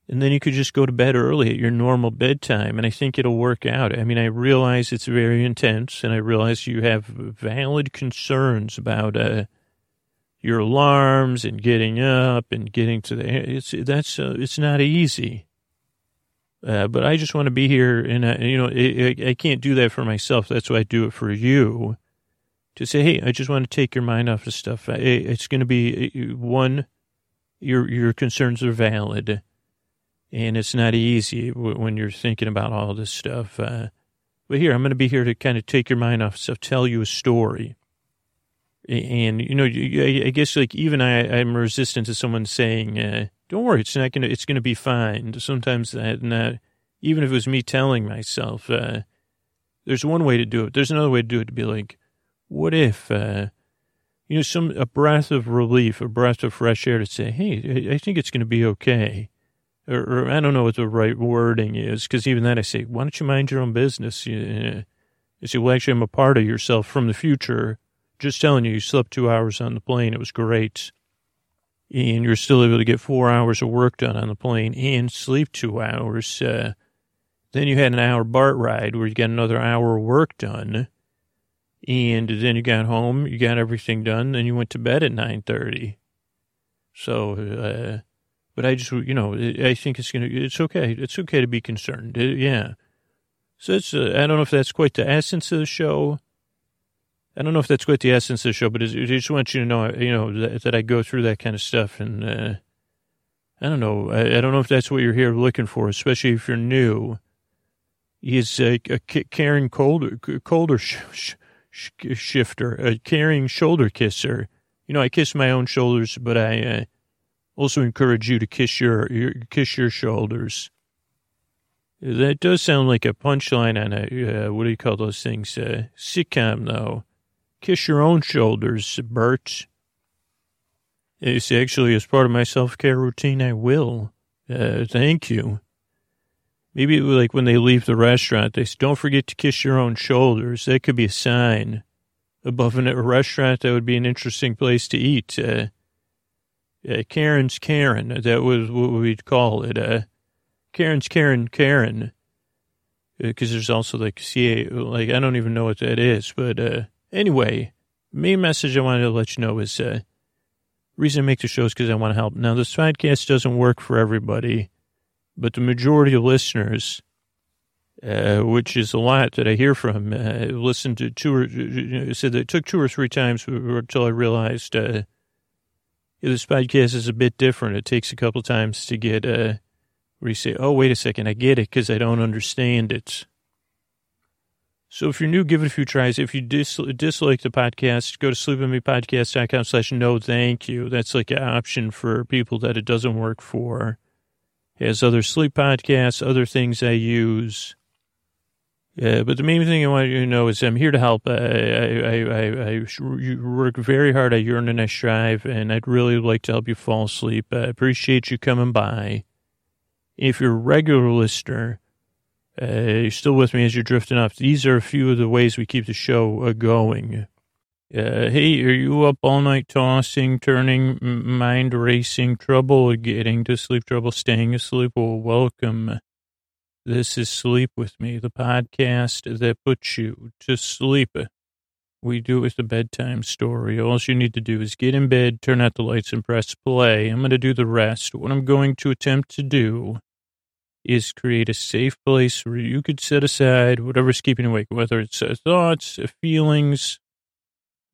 and then you could just go to bed early at your normal bedtime. And I think it'll work out. I mean, I realize it's very intense, and I realize you have valid concerns about, uh, your alarms and getting up and getting to the it's that's uh, it's not easy. Uh, but I just want to be here, and I, you know I, I can't do that for myself. That's why I do it for you. To say, hey, I just want to take your mind off of stuff. It's going to be uh, one, your your concerns are valid, and it's not easy when you're thinking about all this stuff. Uh, but here, I'm going to be here to kind of take your mind off stuff, tell you a story and you know, I guess like even I, I'm resistant to someone saying, uh, "Don't worry, it's not gonna, it's gonna be fine." Sometimes that, even if it was me telling myself, uh, there's one way to do it. There's another way to do it to be like, what if, uh, you know, some a breath of relief, a breath of fresh air to say, "Hey, I think it's gonna be okay," or, or I don't know what the right wording is, because even then I say, "Why don't you mind your own business?" You, you say, "Well, actually, I'm a part of yourself from the future." just telling you, you slept two hours on the plane. It was great. And you're still able to get four hours of work done on the plane and sleep two hours. Uh, then you had an hour BART ride where you got another hour of work done. And then you got home, you got everything done, then you went to bed at 9.30. So, uh, but I just, you know, I think it's going to, it's okay. It's okay to be concerned. Uh, yeah. So it's, uh, I don't know if that's quite the essence of the show. I don't know if that's quite the essence of the show, but I just want you to know, you know, that, that I go through that kind of stuff. And uh, I don't know. I, I, don't know if that's what you're here looking for, especially if you're new. He's a, a caring colder, colder sh- sh- shifter, a caring shoulder kisser. You know, I kiss my own shoulders, but I uh, also encourage you to kiss your, your kiss your shoulders. That does sound like a punchline on a uh, what do you call those things? Uh, sitcom, though. Kiss your own shoulders, Bert. It's actually, as part of my self care routine, I will. Uh, thank you. Maybe like when they leave the restaurant, they say, don't forget to kiss your own shoulders. That could be a sign. Above a restaurant, that would be an interesting place to eat. Uh, uh, Karen's Karen, that was what we'd call it. Uh, Karen's Karen Karen. Because uh, there's also like CA, like, I don't even know what that is, but, uh, Anyway, main message I wanted to let you know is uh, reason I make the show is because I want to help. Now, this podcast doesn't work for everybody, but the majority of listeners, uh, which is a lot that I hear from, uh, listened to two or uh, said that it took two or three times until I realized uh, this podcast is a bit different. It takes a couple times to get uh, where you say, "Oh, wait a second, I get it," because I don't understand it. So if you're new, give it a few tries. If you dis- dislike the podcast, go to sleepwithmepodcast.com slash no thank you. That's like an option for people that it doesn't work for. It has other sleep podcasts, other things I use. Yeah, but the main thing I want you to know is I'm here to help. I, I, I, I work very hard. I yearn and I strive, and I'd really like to help you fall asleep. I appreciate you coming by. If you're a regular listener, uh, you're still with me as you're drifting off. These are a few of the ways we keep the show uh, going. Uh, hey, are you up all night tossing, turning, mind racing, trouble getting to sleep, trouble staying asleep? Well, welcome. This is Sleep With Me, the podcast that puts you to sleep. We do it with a bedtime story. All you need to do is get in bed, turn out the lights, and press play. I'm going to do the rest. What I'm going to attempt to do is create a safe place where you could set aside whatever's keeping you awake, whether it's uh, thoughts, uh, feelings,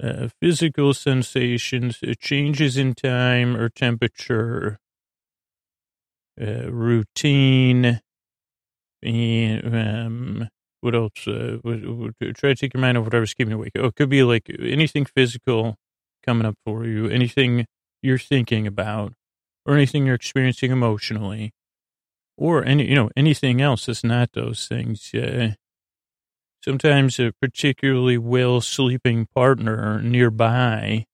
uh, physical sensations, uh, changes in time or temperature, uh, routine, and um, what else? Uh, try to take your mind off whatever's keeping you awake. Oh, it could be like anything physical coming up for you, anything you're thinking about, or anything you're experiencing emotionally, or any you know anything else that's not those things. Uh, sometimes a particularly well sleeping partner nearby.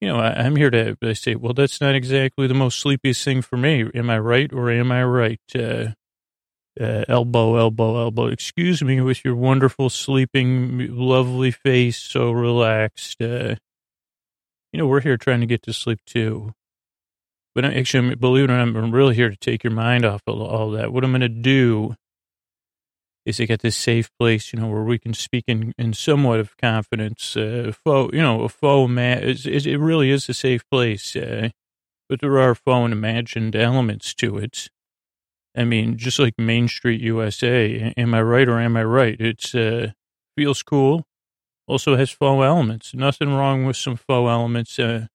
You know, I, am here to I say, well, that's not exactly the most sleepiest thing for me. Am I right or am I right? Uh, uh, elbow, elbow, elbow. Excuse me with your wonderful sleeping, lovely face, so relaxed. Uh, you know, we're here trying to get to sleep too. But actually, believe it or not, I'm really here to take your mind off of all that. What I'm going to do is to get this safe place, you know, where we can speak in, in somewhat of confidence. Uh, faux, you know, a faux, ma- it really is a safe place. Uh, but there are faux and imagined elements to it. I mean, just like Main Street USA, am I right or am I right? It's uh, feels cool. Also has faux elements. Nothing wrong with some faux elements. Uh,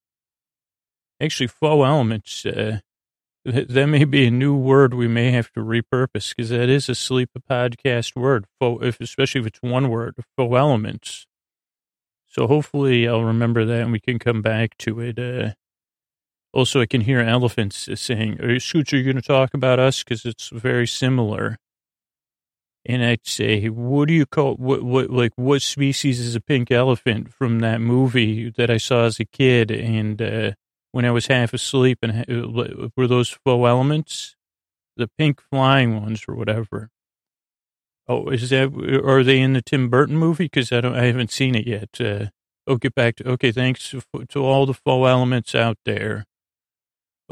actually, faux elements. Uh, that may be a new word we may have to repurpose because that is a sleep podcast word. Faux, if, especially if it's one word, faux elements. So hopefully I'll remember that and we can come back to it. Uh, also, I can hear elephants saying, are you, are you going to talk about us? Because it's very similar. And I'd say, what do you call, what, what, like, what species is a pink elephant from that movie that I saw as a kid? And, uh, when I was half asleep and uh, were those faux elements? The pink flying ones or whatever. Oh, is that, are they in the Tim Burton movie? Cause I don't, I haven't seen it yet. Uh, oh, get back to, okay. Thanks to all the faux elements out there.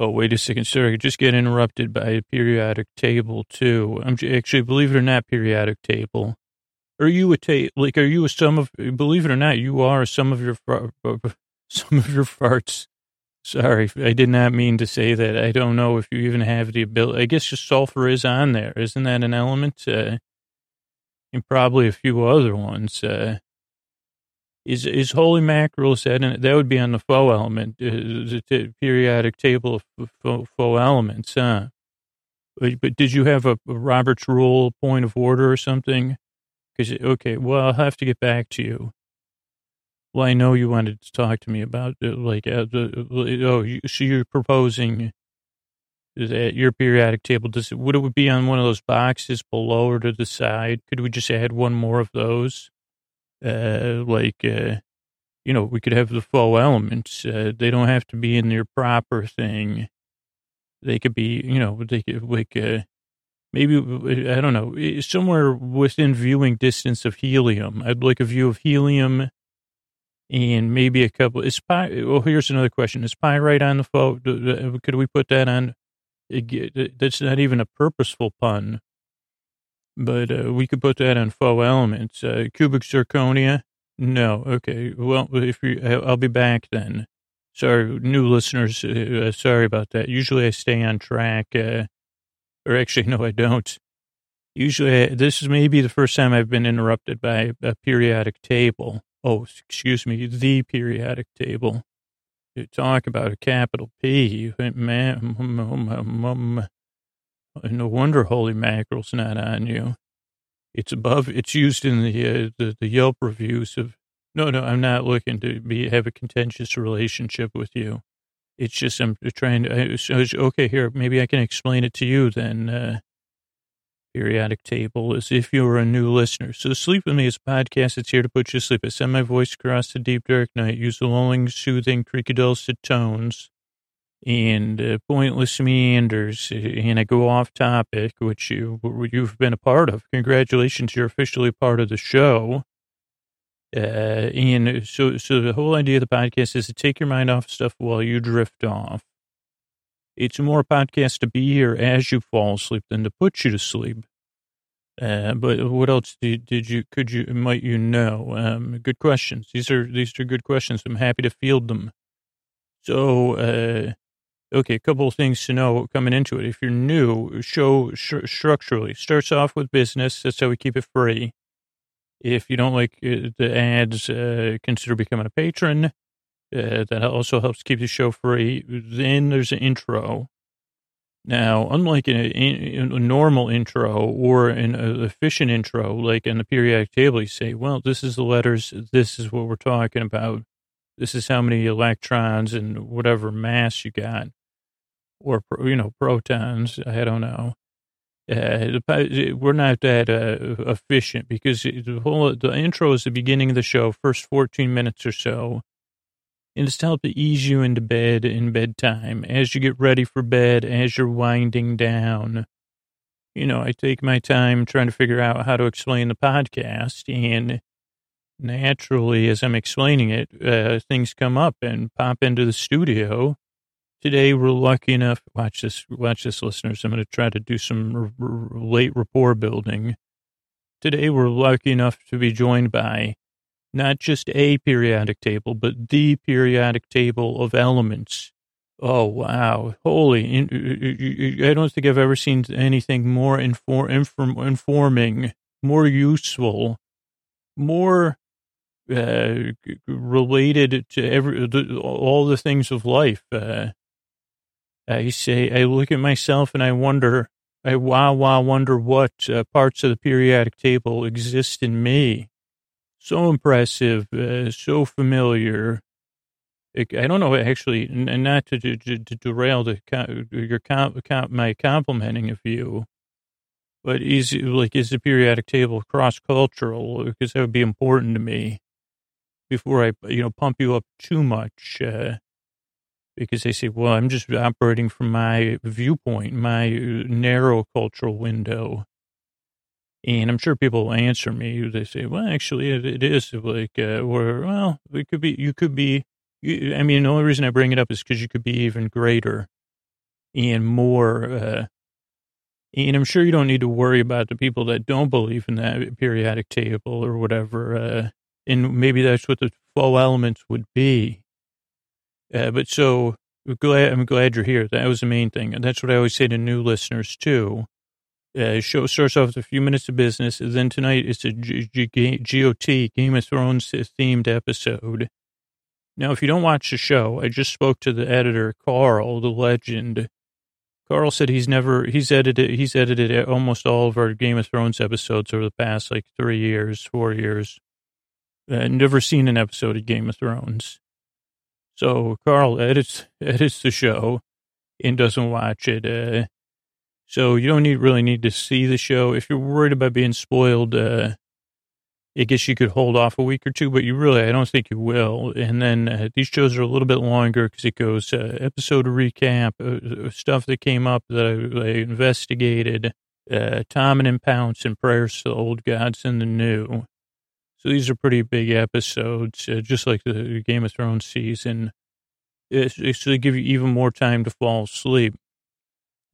Oh, wait a second. Sorry, I just get interrupted by a periodic table too. I'm actually, believe it or not, periodic table. Are you a ta- like? Are you a sum of? Believe it or not, you are sum of your some <laughs> of your farts. Sorry, I did not mean to say that. I don't know if you even have the ability. I guess just sulfur is on there, isn't that an element? Uh, and probably a few other ones. Uh, is is holy mackerel said, and that would be on the faux element, uh, the t- periodic table of faux, faux elements, huh? But, but, did you have a, a, Robert's rule point of order or something? Because okay, well, I'll have to get back to you. Well, I know you wanted to talk to me about uh, like uh, uh, oh, you, so you're proposing that your periodic table does it, would it be on one of those boxes below or to the side? Could we just add one more of those? Uh, like, uh, you know, we could have the faux elements. Uh, they don't have to be in their proper thing. They could be, you know, they could like, uh, maybe, I don't know, somewhere within viewing distance of helium. I'd like a view of helium and maybe a couple. Is py, well, here's another question. Is pyrite on the faux? Could we put that on? That's not even a purposeful pun but uh, we could put that on faux elements. Uh, cubic zirconia? No. Okay. Well, if you, I'll be back then. Sorry, new listeners. Uh, uh, sorry about that. Usually I stay on track. Uh, or actually, <laughs> no, I don't. Usually, this is maybe the first time I've been interrupted by a periodic table. Oh, excuse me, the periodic table. You talk about a capital P. <laughs> Man, no wonder holy mackerel's not on you. It's above. It's used in the uh, the, the Yelp reviews of. No, no, I'm not looking to be have a contentious relationship with you. It's just I'm trying to. So, okay, here maybe I can explain it to you then. Uh, periodic table as if you were a new listener. So Sleep With Me is a podcast that's here to put you to sleep. I send my voice across the deep dark night, use the lulling, soothing, creaky dulcet tones and uh, pointless meanders, and I go off topic, which you you've been a part of. Congratulations, you're officially part of the show. Uh, and so, so the whole idea of the podcast is to take your mind off stuff while you drift off. It's more a podcast to be here as you fall asleep than to put you to sleep. Uh, but what else did, did you could you might you know? Um, good questions. These are these are good questions. I'm happy to field them. So, uh, okay, a couple of things to know coming into it. If you're new, show sh- structurally starts off with business. That's how we keep it free. If you don't like uh, the ads, uh, consider becoming a patron. Uh, that also helps keep the show free. Then there's an intro. Now, unlike a, a normal intro or an efficient intro, like in the periodic table, you say, well, this is the letters, this is what we're talking about, this is how many electrons and whatever mass you got, or, you know, protons, I don't know. Uh, we're not that uh, efficient because the whole the intro is the beginning of the show, first 14 minutes or so and it's to help ease you into bed in bedtime as you get ready for bed, as you're winding down. You know, I take my time trying to figure out how to explain the podcast, and naturally, as I'm explaining it, uh, things come up and pop into the studio. Today, we're lucky enough. Watch this, watch this, listeners. I'm going to try to do some r- r- late rapport building. Today, we're lucky enough to be joined by not just a periodic table, but the periodic table of elements. Oh, wow. Holy. I don't think I've ever seen anything more inform, inform, informing, more useful, more uh, related to every all the things of life. Uh, I say, I look at myself and I wonder, I wow, wow, wonder what uh, parts of the periodic table exist in me so impressive, uh, so familiar. I don't know, actually, and not to, to, to derail the your comp, comp, my complimenting of you, but is like is the periodic table cross cultural? Because that would be important to me before I you know pump you up too much. Uh, because they say, well, I'm just operating from my viewpoint, my narrow cultural window. And I'm sure people will answer me. They say, well, actually, it, it is like, uh, or, well, it could be, you could be, you, I mean, the only reason I bring it up is because you could be even greater and more, uh, and I'm sure you don't need to worry about the people that don't believe in that periodic table or whatever. Uh, and maybe that's what the faux elements would be. Uh, but so glad, I'm glad you're here. That was the main thing. And that's what I always say to new listeners too uh, show starts off with a few minutes of business. Then tonight it's a GOT Game of Thrones themed episode. Now, if you don't watch the show, I just spoke to the editor, Carl, the legend. Carl said he's never he's edited he's edited almost all of our Game of Thrones episodes over the past like three years, four years. Uh, never seen an episode of Game of Thrones. So Carl edits edits the show and doesn't watch it. Uh, so you don't need really need to see the show. If you're worried about being spoiled, uh, I guess you could hold off a week or two, but you really, I don't think you will. And then uh, these shows are a little bit longer because it goes uh, episode recap, uh, uh, stuff that came up that I, I investigated, Tom and Pounce and prayers to the old gods and the new. So these are pretty big episodes, uh, just like the Game of Thrones season. It's, it's to give you even more time to fall asleep.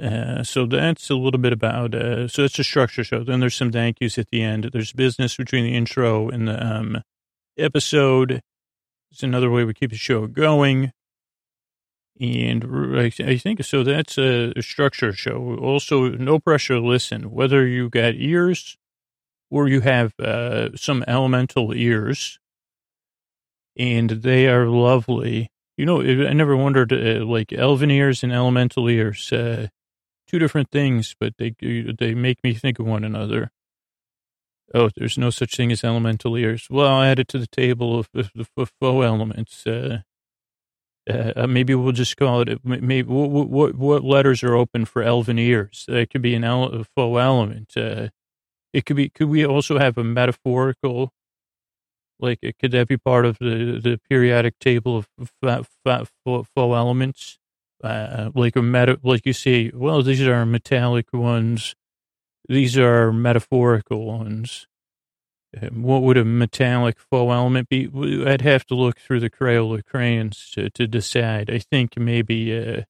Uh, so that's a little bit about, uh, so it's a structure show. Then there's some thank yous at the end. There's business between the intro and the um, episode. It's another way we keep the show going. And I think so. That's a, a structure show. Also, no pressure to listen, whether you got ears or you have uh, some elemental ears, and they are lovely. You know, I never wondered, uh, like elven ears and elemental ears. Uh, two different things, but they they make me think of one another. Oh, there's no such thing as elemental ears. Well, I'll add it to the table of the faux elements. Uh, uh, maybe we'll just call it. Maybe what, what, what letters are open for elven ears? That could be an ele- faux element. Uh, it could be. Could we also have a metaphorical? Like, could that be part of the the periodic table of faux, faux elements? uh, like a meta, like you say, well, these are metallic ones. These are metaphorical ones. Um, what would a metallic faux element be? I'd have to look through the Crayola crayons to, to decide. I think maybe uh,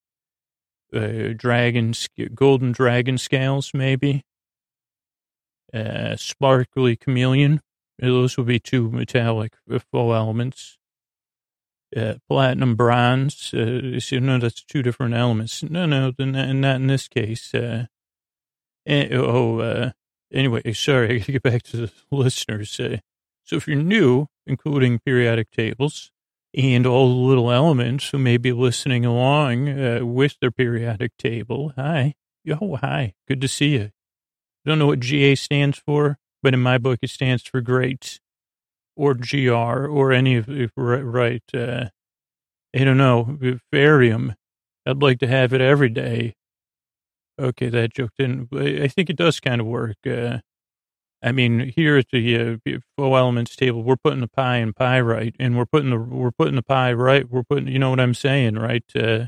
uh, dragon, golden dragon scales, maybe. Uh, sparkly chameleon. Those would be two metallic uh, full elements. Uh, platinum bronze. Uh, so no, that's two different elements. No, no, not, not in this case. Uh, and, oh, uh, anyway, sorry, I got to get back to the <laughs> listeners. Uh, so if you're new, including periodic tables and all the little elements who may be listening along uh, with their periodic table, hi, yo, hi, good to see you. Don't know what GA stands for, but in my book, it stands for great or GR or any of right. Uh, I don't know, Vivarium. I'd like to have it every day. Okay, that joke didn't. I think it does kind of work. Uh, I mean, here at the uh, full elements table, we're putting the pie in pie right, and we're putting the we're putting the pie right. We're putting, you know what I'm saying, right? Uh,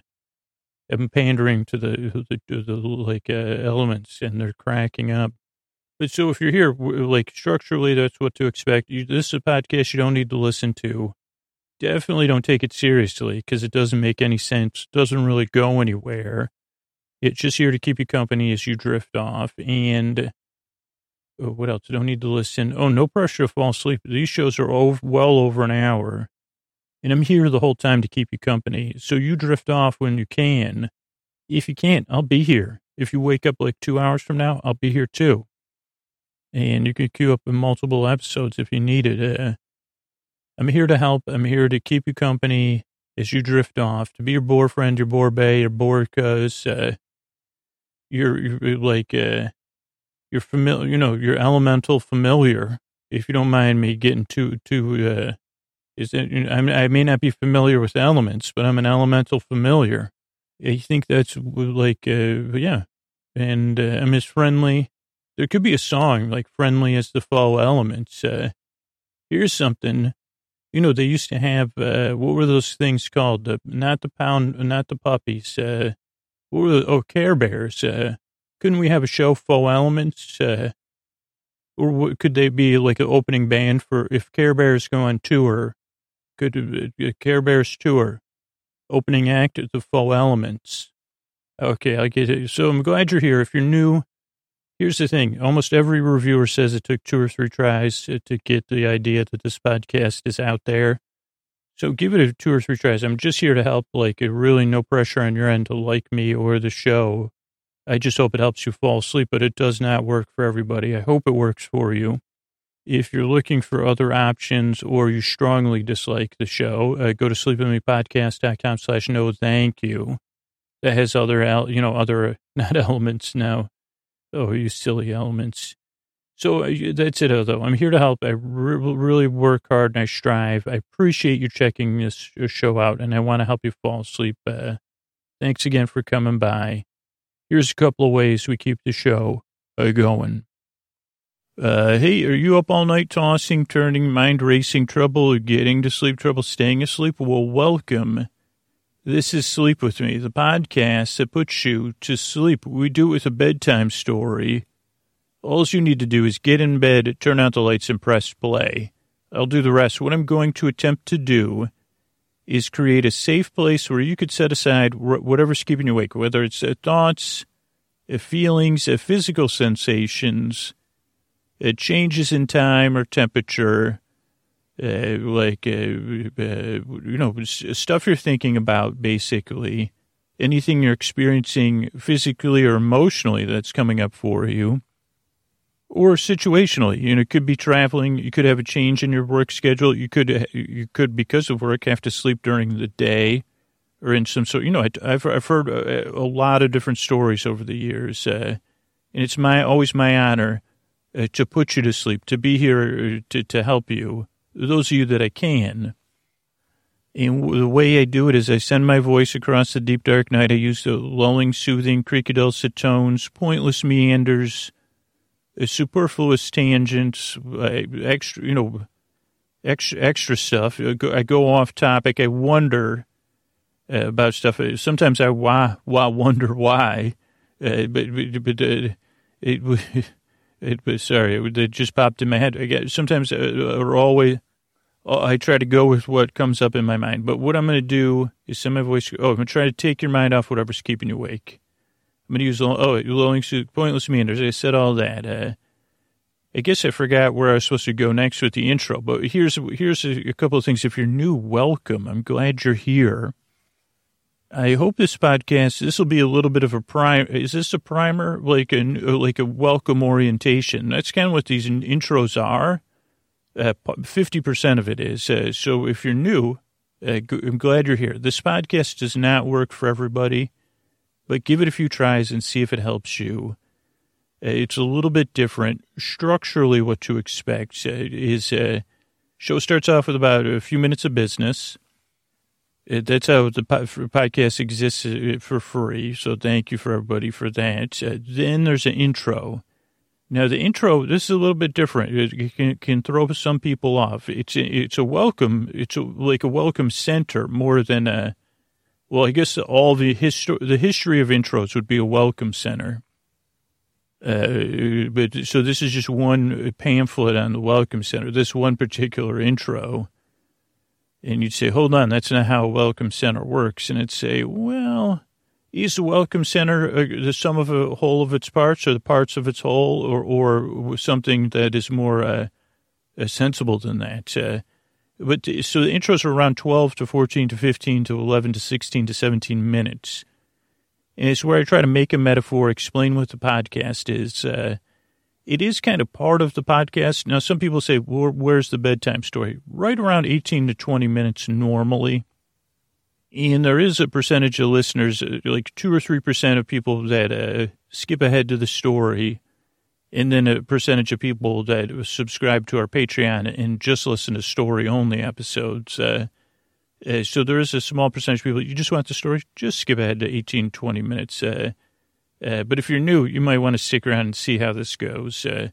I'm pandering to the the, the like uh, elements, and they're cracking up. But so if you're here, like structurally, that's what to expect. You, this is a podcast you don't need to listen to. Definitely don't take it seriously because it doesn't make any sense. Doesn't really go anywhere. It's just here to keep you company as you drift off. And oh, what else? Don't need to listen. Oh, no pressure to fall asleep. These shows are over, well over an hour. And I'm here the whole time to keep you company. So you drift off when you can. If you can't, I'll be here. If you wake up like two hours from now, I'll be here too and you can queue up in multiple episodes if you need it. Uh, I'm here to help. I'm here to keep you company as you drift off, to be your boyfriend, your boy bay, your boy cuz, uh, you're, you're like, uh, you're familiar, you know, your elemental familiar, if you don't mind me getting too, too, uh, is it, I, may not be familiar with elements, but I'm an elemental familiar. I think that's like, uh, yeah. And uh, I'm as friendly there could be a song like friendly as the fall elements. Uh, here's something, you know, they used to have, uh, what were those things called? Uh, not the pound, not the puppies. Uh, what were the, oh, Care Bears. Uh, couldn't we have a show, Faux Elements? Uh, or could they be like an opening band for if Care Bears go on tour? Could uh, Care Bears tour opening act the Faux Elements? Okay, I get it. So I'm glad you're here. If you're new, Here's the thing. Almost every reviewer says it took two or three tries to get the idea that this podcast is out there. So give it a two or three tries. I'm just here to help. Like, really no pressure on your end to like me or the show. I just hope it helps you fall asleep, but it does not work for everybody. I hope it works for you. If you're looking for other options or you strongly dislike the show, uh, go to sleepwithmepodcast.com slash no thank you. That has other, you know, other, <laughs> not elements now Oh, you silly elements. So uh, that's it, though. I'm here to help. I re- really work hard and I strive. I appreciate you checking this uh, show out, and I want to help you fall asleep. Uh, thanks again for coming by. Here's a couple of ways we keep the show uh, going. Uh, hey, are you up all night tossing, turning, mind racing trouble, getting to sleep trouble, staying asleep? Well, welcome this is Sleep With Me, the podcast that puts you to sleep. We do it with a bedtime story. All you need to do is get in bed, turn out the lights, and press play. I'll do the rest. What I'm going to attempt to do is create a safe place where you could set aside whatever's keeping you awake, whether it's uh, thoughts, uh, feelings, uh, physical sensations, changes in time or temperature, uh, like uh, uh, you know stuff you're thinking about basically. Anything you're experiencing physically or emotionally that's coming up for you. Or situationally. You know it could be traveling. You could have a change in your work schedule. You could you could because of work have to sleep during the day or in some sort you know i've, I've heard a, a lot of different stories over the years uh, and it's my always my honor uh, to put you to sleep to be here to, to help you those of you that I can. And the way I do it is I send my voice across the deep dark night. I use the lulling, soothing, creaky dulcet tones, pointless meanders, uh, superfluous tangents, uh, extra, you know, extra, extra stuff. I go, I go off topic. I wonder uh, about stuff. Sometimes I why, why wonder why, uh, but but uh, it. <laughs> It was sorry, it, it just popped in my head. Get sometimes uh, or always. Uh, I try to go with what comes up in my mind. But what I'm going to do is send my voice. Oh, I'm going to try to take your mind off whatever's keeping you awake. I'm going to use oh, lulling, pointless meanders. I said all that. Uh, I guess I forgot where I was supposed to go next with the intro, but here's here's a, a couple of things. If you're new, welcome. I'm glad you're here. I hope this podcast, this will be a little bit of a prime. Is this a primer? Like a, like a welcome orientation. That's kind of what these intros are. Uh, 50% of it is. Uh, so if you're new, uh, I'm glad you're here. This podcast does not work for everybody, but give it a few tries and see if it helps you. Uh, it's a little bit different. Structurally, what to expect uh, is show starts off with about a few minutes of business that's how the podcast exists uh, for free. So thank you for everybody for that. Uh, then there's an intro. Now the intro, this is a little bit different. It can, can throw some people off. It's a, it's a welcome. It's a, like a welcome center more than a. Well, I guess all the history the history of intros would be a welcome center. Uh, but so this is just one pamphlet on the welcome center. This one particular intro and you'd say, hold on, that's not how a welcome center works. And it'd say, well, is the welcome center uh, the sum of a whole of its parts or the parts of its whole or, or something that is more uh, uh, sensible than that? Uh, but so the intros are around 12 to 14 to 15 to 11 to 16 to 17 minutes. And it's where I try to make a metaphor, explain what the podcast is, uh, it is kind of part of the podcast. Now, some people say, well, where's the bedtime story? Right around 18 to 20 minutes normally. And there is a percentage of listeners, uh, like two or 3% of people that uh, skip ahead to the story. And then a percentage of people that subscribe to our Patreon and just listen to story only episodes. Uh, uh, so there is a small percentage of people, you just want the story, just skip ahead to 18, 20 minutes. Uh, but if you're new, you might want to stick around and see how this goes. Uh,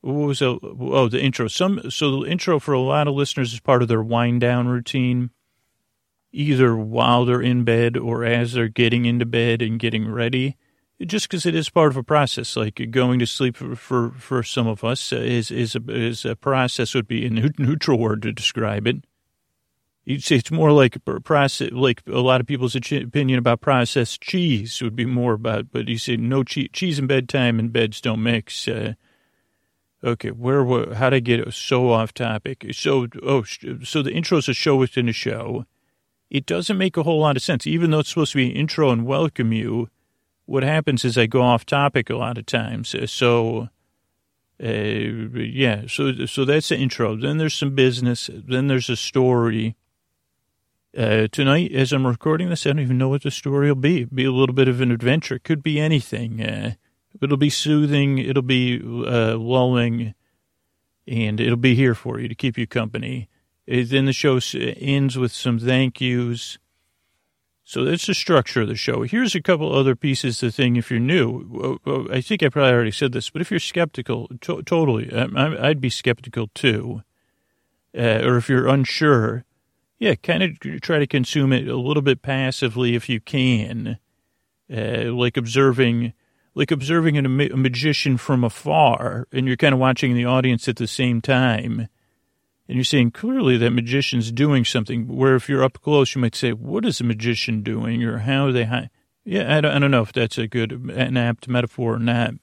what was the, oh the intro? Some so the intro for a lot of listeners is part of their wind down routine, either while they're in bed or as they're getting into bed and getting ready. Just because it is part of a process, like going to sleep for for, for some of us is is a, is a process would be a neutral word to describe it. You'd say it's more like process, like a lot of people's opinion about processed cheese would be more about, but you say no cheese, cheese and bedtime and beds don't mix. Uh, okay, where, how did I get so off topic? So, oh, so the intro is a show within a show. It doesn't make a whole lot of sense, even though it's supposed to be an intro and welcome you. What happens is I go off topic a lot of times. Uh, so, uh, yeah, so so that's the intro. Then there's some business. Then there's a story uh, tonight, as I'm recording this, I don't even know what the story will be. It'll be a little bit of an adventure. It could be anything. Uh, it'll be soothing. It'll be uh, lulling, and it'll be here for you to keep you company. Uh, then the show ends with some thank yous. So that's the structure of the show. Here's a couple other pieces to thing. If you're new, I think I probably already said this, but if you're skeptical, to- totally, I, would be skeptical too. Uh, or if you're unsure, yeah, kind of try to consume it a little bit passively if you can, uh, like observing, like observing a, a magician from afar, and you're kind of watching the audience at the same time, and you're seeing clearly that magician's doing something. Where if you're up close, you might say, "What is a magician doing?" or "How are they?" Hi-? Yeah, I don't, I don't know if that's a good, an apt metaphor or not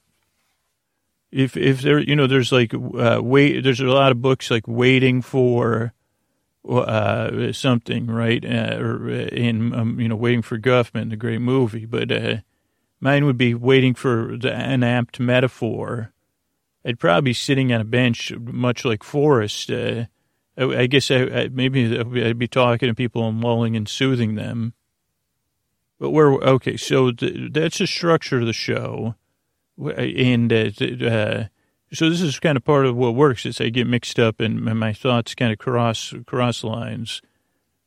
if if there you know there's like uh, wait there's a lot of books like waiting for uh, something, right? Uh, or uh, in, um, you know, Waiting for Guffman, the great movie. But uh, mine would be waiting for the, an apt metaphor. I'd probably be sitting on a bench, much like Forrest. Uh, I, I, guess I, I, maybe I'd be talking to people and lulling and soothing them. But where, okay, so th- that's the structure of the show. And uh so this is kind of part of what works is I get mixed up and my thoughts kind of cross cross lines.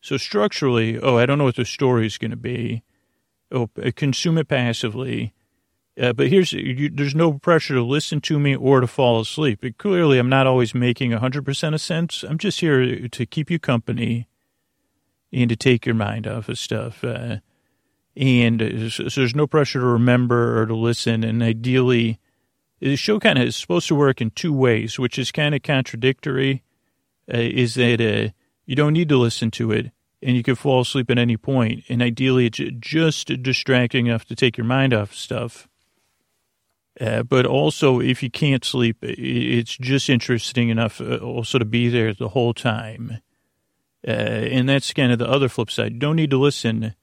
So structurally, oh, I don't know what the story is going to be. Oh, consume it passively. Uh, but here's you, there's no pressure to listen to me or to fall asleep. Clearly, I'm not always making 100% of sense. I'm just here to keep you company and to take your mind off of stuff. Uh, and so there's no pressure to remember or to listen. And ideally, the show kind of is supposed to work in two ways, which is kind of contradictory. Uh, is that uh, you don't need to listen to it, and you can fall asleep at any point, and ideally it's just distracting enough to take your mind off stuff. Uh, but also, if you can't sleep, it's just interesting enough uh, also to be there the whole time. Uh, and that's kind of the other flip side. don't need to listen,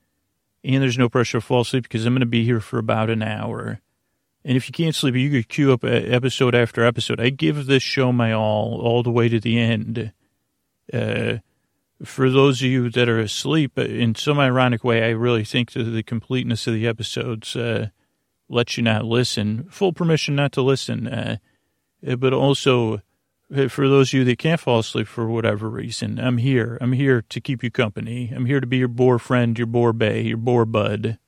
and there's no pressure to fall asleep because I'm going to be here for about an hour. And if you can't sleep, you could queue up episode after episode. I give this show my all, all the way to the end. Uh, for those of you that are asleep, in some ironic way, I really think that the completeness of the episodes uh, let you not listen, full permission not to listen. Uh, uh, but also, uh, for those of you that can't fall asleep for whatever reason, I'm here. I'm here to keep you company. I'm here to be your bore friend, your bore bay, your bore bud,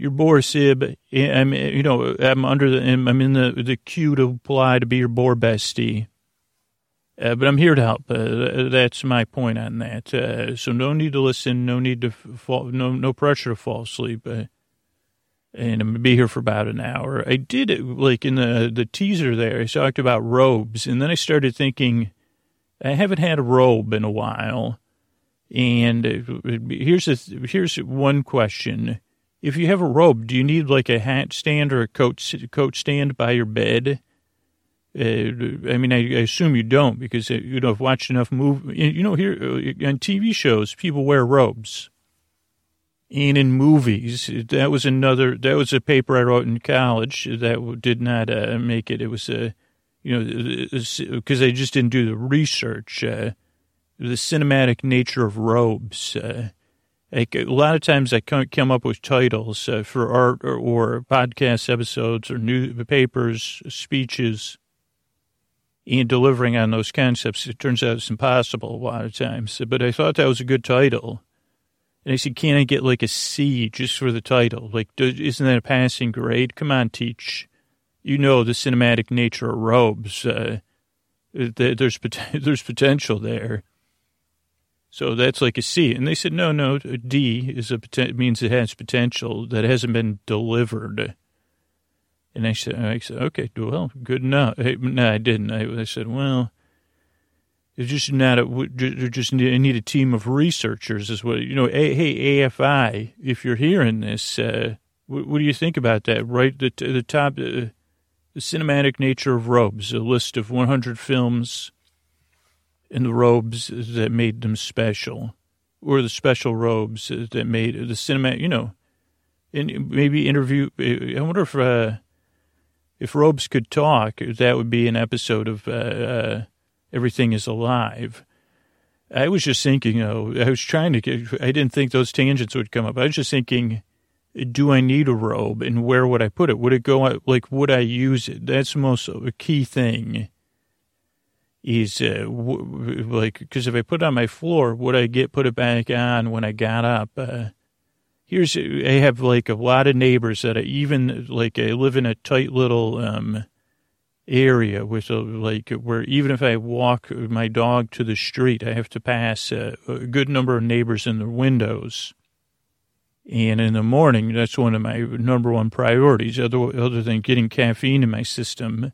your bore sib. I'm, you know, I'm under the, I'm in the the queue to apply to be your bore bestie. Uh, but I'm here to help. Uh, that's my point on that. Uh, so no need to listen. No need to fall. No no pressure to fall asleep. Uh, and I'm gonna be here for about an hour. I did it like in the the teaser there. I talked about robes, and then I started thinking, I haven't had a robe in a while. And here's a, here's one question: If you have a robe, do you need like a hat stand or a coat coat stand by your bed? Uh, I mean, I, I, assume you don't because uh, you know I've watched enough move. You know, here uh, on TV shows, people wear robes, and in movies, that was another. That was a paper I wrote in college that did not uh, make it. It was a, uh, you know, because I just didn't do the research. Uh, the cinematic nature of robes. A lot of times I come up with titles for art or, or podcast episodes or newspapers, speeches in delivering on those concepts. It turns out it's impossible a lot of times. But I thought that was a good title. And I said, can I get like a C just for the title? Like, isn't that a passing grade? Come on, teach. You know the cinematic nature of robes. Uh, there's <laughs> there's potential there. So that's like a C. And they said, no, no, a D is a means it has potential that hasn't been delivered. And I said, I said, okay, well, good enough. No, I didn't. I, I said, well, it's just not a, just need, I need a team of researchers is what, you know, hey, AFI, if you're hearing this, uh, what, what, do you think about that? Right the, the top, uh, the cinematic nature of robes, a list of 100 films and the robes that made them special, or the special robes that made the cinematic, you know, and maybe interview. I wonder if, uh, if robes could talk, that would be an episode of uh, uh, Everything is Alive. I was just thinking, know, I was trying to get, I didn't think those tangents would come up. I was just thinking, do I need a robe and where would I put it? Would it go, like, would I use it? That's the most key thing is, uh, w- like, because if I put it on my floor, would I get, put it back on when I got up? Uh, here's I have like a lot of neighbors that I even like I live in a tight little um area with a like where even if I walk my dog to the street, I have to pass a, a good number of neighbors in the windows. And in the morning, that's one of my number one priorities, other other than getting caffeine in my system,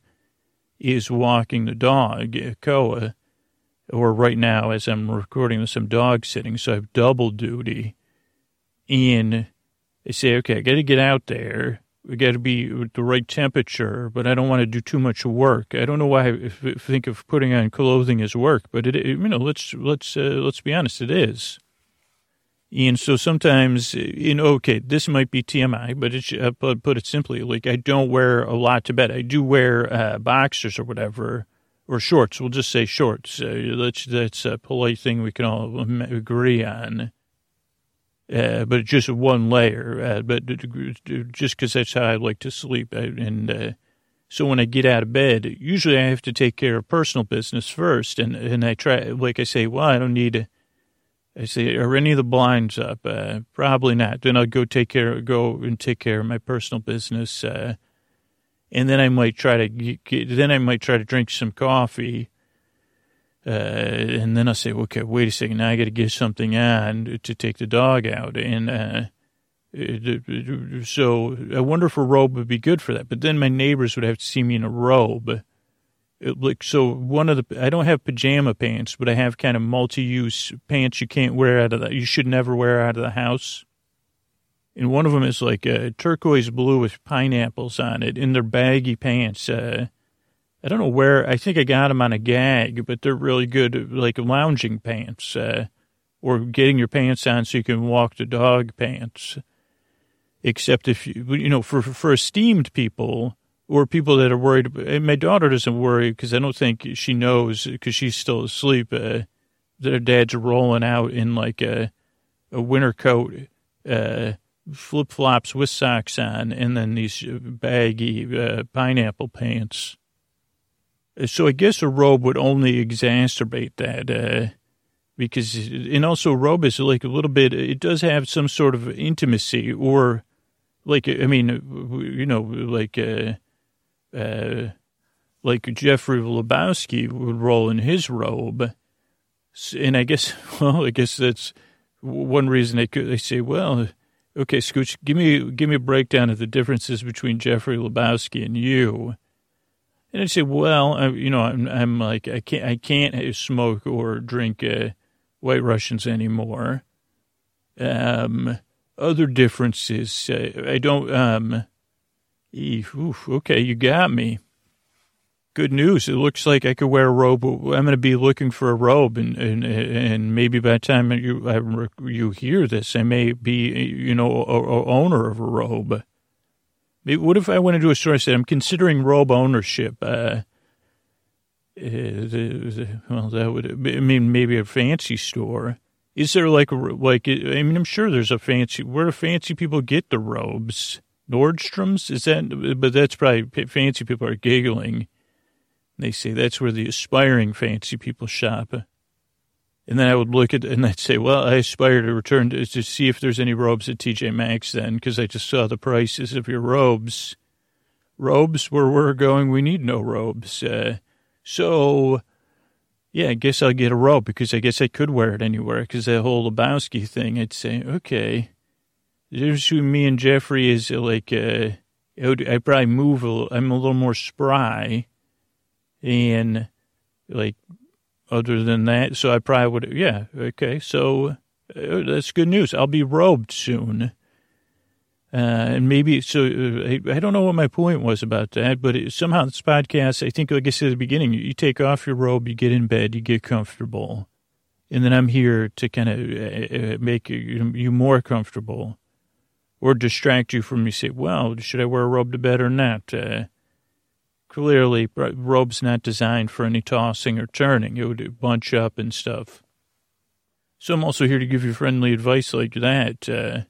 is walking the dog, Koa. Or right now, as I'm recording this, I'm dog sitting, so I have double duty and I say, okay, I got to get out there. We got to be with the right temperature, but I don't want to do too much work. I don't know why I think of putting on clothing as work, but it, you know, let's let's uh, let's be honest, it is. And so sometimes, know, okay, this might be TMI, but it's uh, put it simply, like I don't wear a lot to bed. I do wear uh, boxers or whatever, or shorts. We'll just say shorts. Uh, that's that's a polite thing we can all agree on uh, but just one layer. Uh, but just because that's how I like to sleep, and uh, so when I get out of bed, usually I have to take care of personal business first, and and I try, like I say, well, I don't need. I say, are any of the blinds up? Uh, probably not. Then I'll go take care, go and take care of my personal business, uh, and then I might try to get, then I might try to drink some coffee uh, and then I say, okay, wait a second. Now I got to get something on to take the dog out. And uh, so I wonder if a robe would be good for that. But then my neighbors would have to see me in a robe. It, like so, one of the I don't have pajama pants, but I have kind of multi-use pants you can't wear out of the you should never wear out of the house. and one of them is like a turquoise blue with pineapples on it in their baggy pants. Uh, I don't know where. I think I got them on a gag, but they're really good, like lounging pants, uh, or getting your pants on so you can walk the dog pants. Except if you, you know, for for esteemed people or people that are worried. my daughter doesn't worry because I don't think she knows because she's still asleep. Uh, her dad's rolling out in like a a winter coat. Uh, flip flops with socks on, and then these baggy uh, pineapple pants. So I guess a robe would only exacerbate that, uh, because and also robe is like a little bit. It does have some sort of intimacy, or like I mean, you know, like uh, like Jeffrey Lebowski would roll in his robe, and I guess <laughs> well, I guess that's one reason they could they say well Okay, Scooch, give me give me a breakdown of the differences between Jeffrey Lebowski and you. And I say, well, I, you know, I'm, I'm like, I can't, I can't smoke or drink uh, White Russians anymore. Um, other differences, uh, I don't. Um, oof, okay, you got me good news. It looks like I could wear a robe. I'm going to be looking for a robe, and and, and maybe by the time you you hear this, I may be you know a, a owner of a robe. What if I went into a store and said I'm considering robe ownership? Uh, uh well, that would I mean maybe a fancy store. Is there like like I mean I'm sure there's a fancy where do fancy people get the robes? Nordstrom's is that? But that's probably fancy people are giggling. They say that's where the aspiring fancy people shop. And then I would look at and I'd say, well, I aspire to return to, to see if there's any robes at TJ Maxx then, because I just saw the prices of your robes. Robes, where we're going, we need no robes. Uh, so, yeah, I guess I'll get a robe because I guess I could wear it anywhere because that whole Lebowski thing, I'd say, okay. Who me and Jeffrey is like, uh, I probably move, a, I'm a little more spry and like, other than that, so I probably would, yeah, okay. So uh, that's good news. I'll be robed soon. Uh, and maybe, so uh, I, I, don't know what my point was about that, but it, somehow this podcast, I think, like I said at the beginning, you, you take off your robe, you get in bed, you get comfortable. And then I'm here to kind of uh, uh, make you, you more comfortable or distract you from you say, well, should I wear a robe to bed or not? Uh, Clearly, robe's not designed for any tossing or turning. It would bunch up and stuff. So I'm also here to give you friendly advice like that. Uh,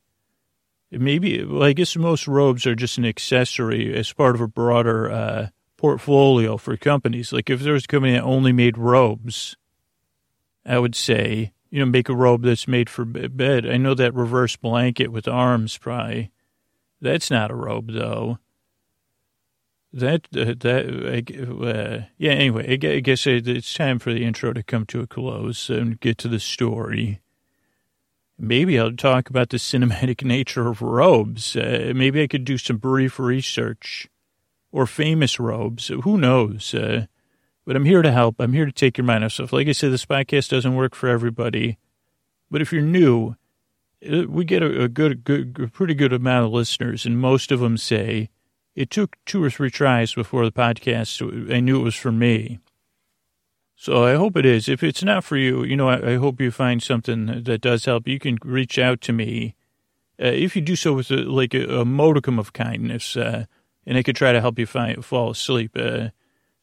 maybe, well, I guess most robes are just an accessory as part of a broader uh, portfolio for companies. Like if there was a company that only made robes, I would say, you know, make a robe that's made for bed. I know that reverse blanket with arms, probably. That's not a robe, though that uh, that uh, yeah. Anyway, I guess it's time for the intro to come to a close and get to the story. Maybe I'll talk about the cinematic <laughs> nature of robes. Uh, maybe I could do some brief research or famous robes. Who knows? Uh, but I'm here to help. I'm here to take your mind off stuff. Like I said, this podcast doesn't work for everybody. But if you're new, uh, we get a, a good, good, a pretty good amount of listeners, and most of them say it took two or three tries before the podcast. I knew it was for me. So I hope it is. If it's not for you, you know, I, I hope you find something that does help. You can reach out to me. Uh, if you do so with a, like a, a modicum of kindness, uh, and I could try to help you find, fall asleep. Uh,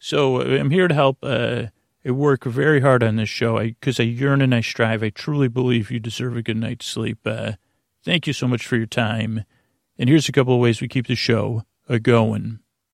so I'm here to help. Uh, I work very hard on this show because I, I, yearn and I strive. I truly believe you deserve a good night's sleep. Uh, thank you so much for your time. And here's a couple of ways we keep the show a going.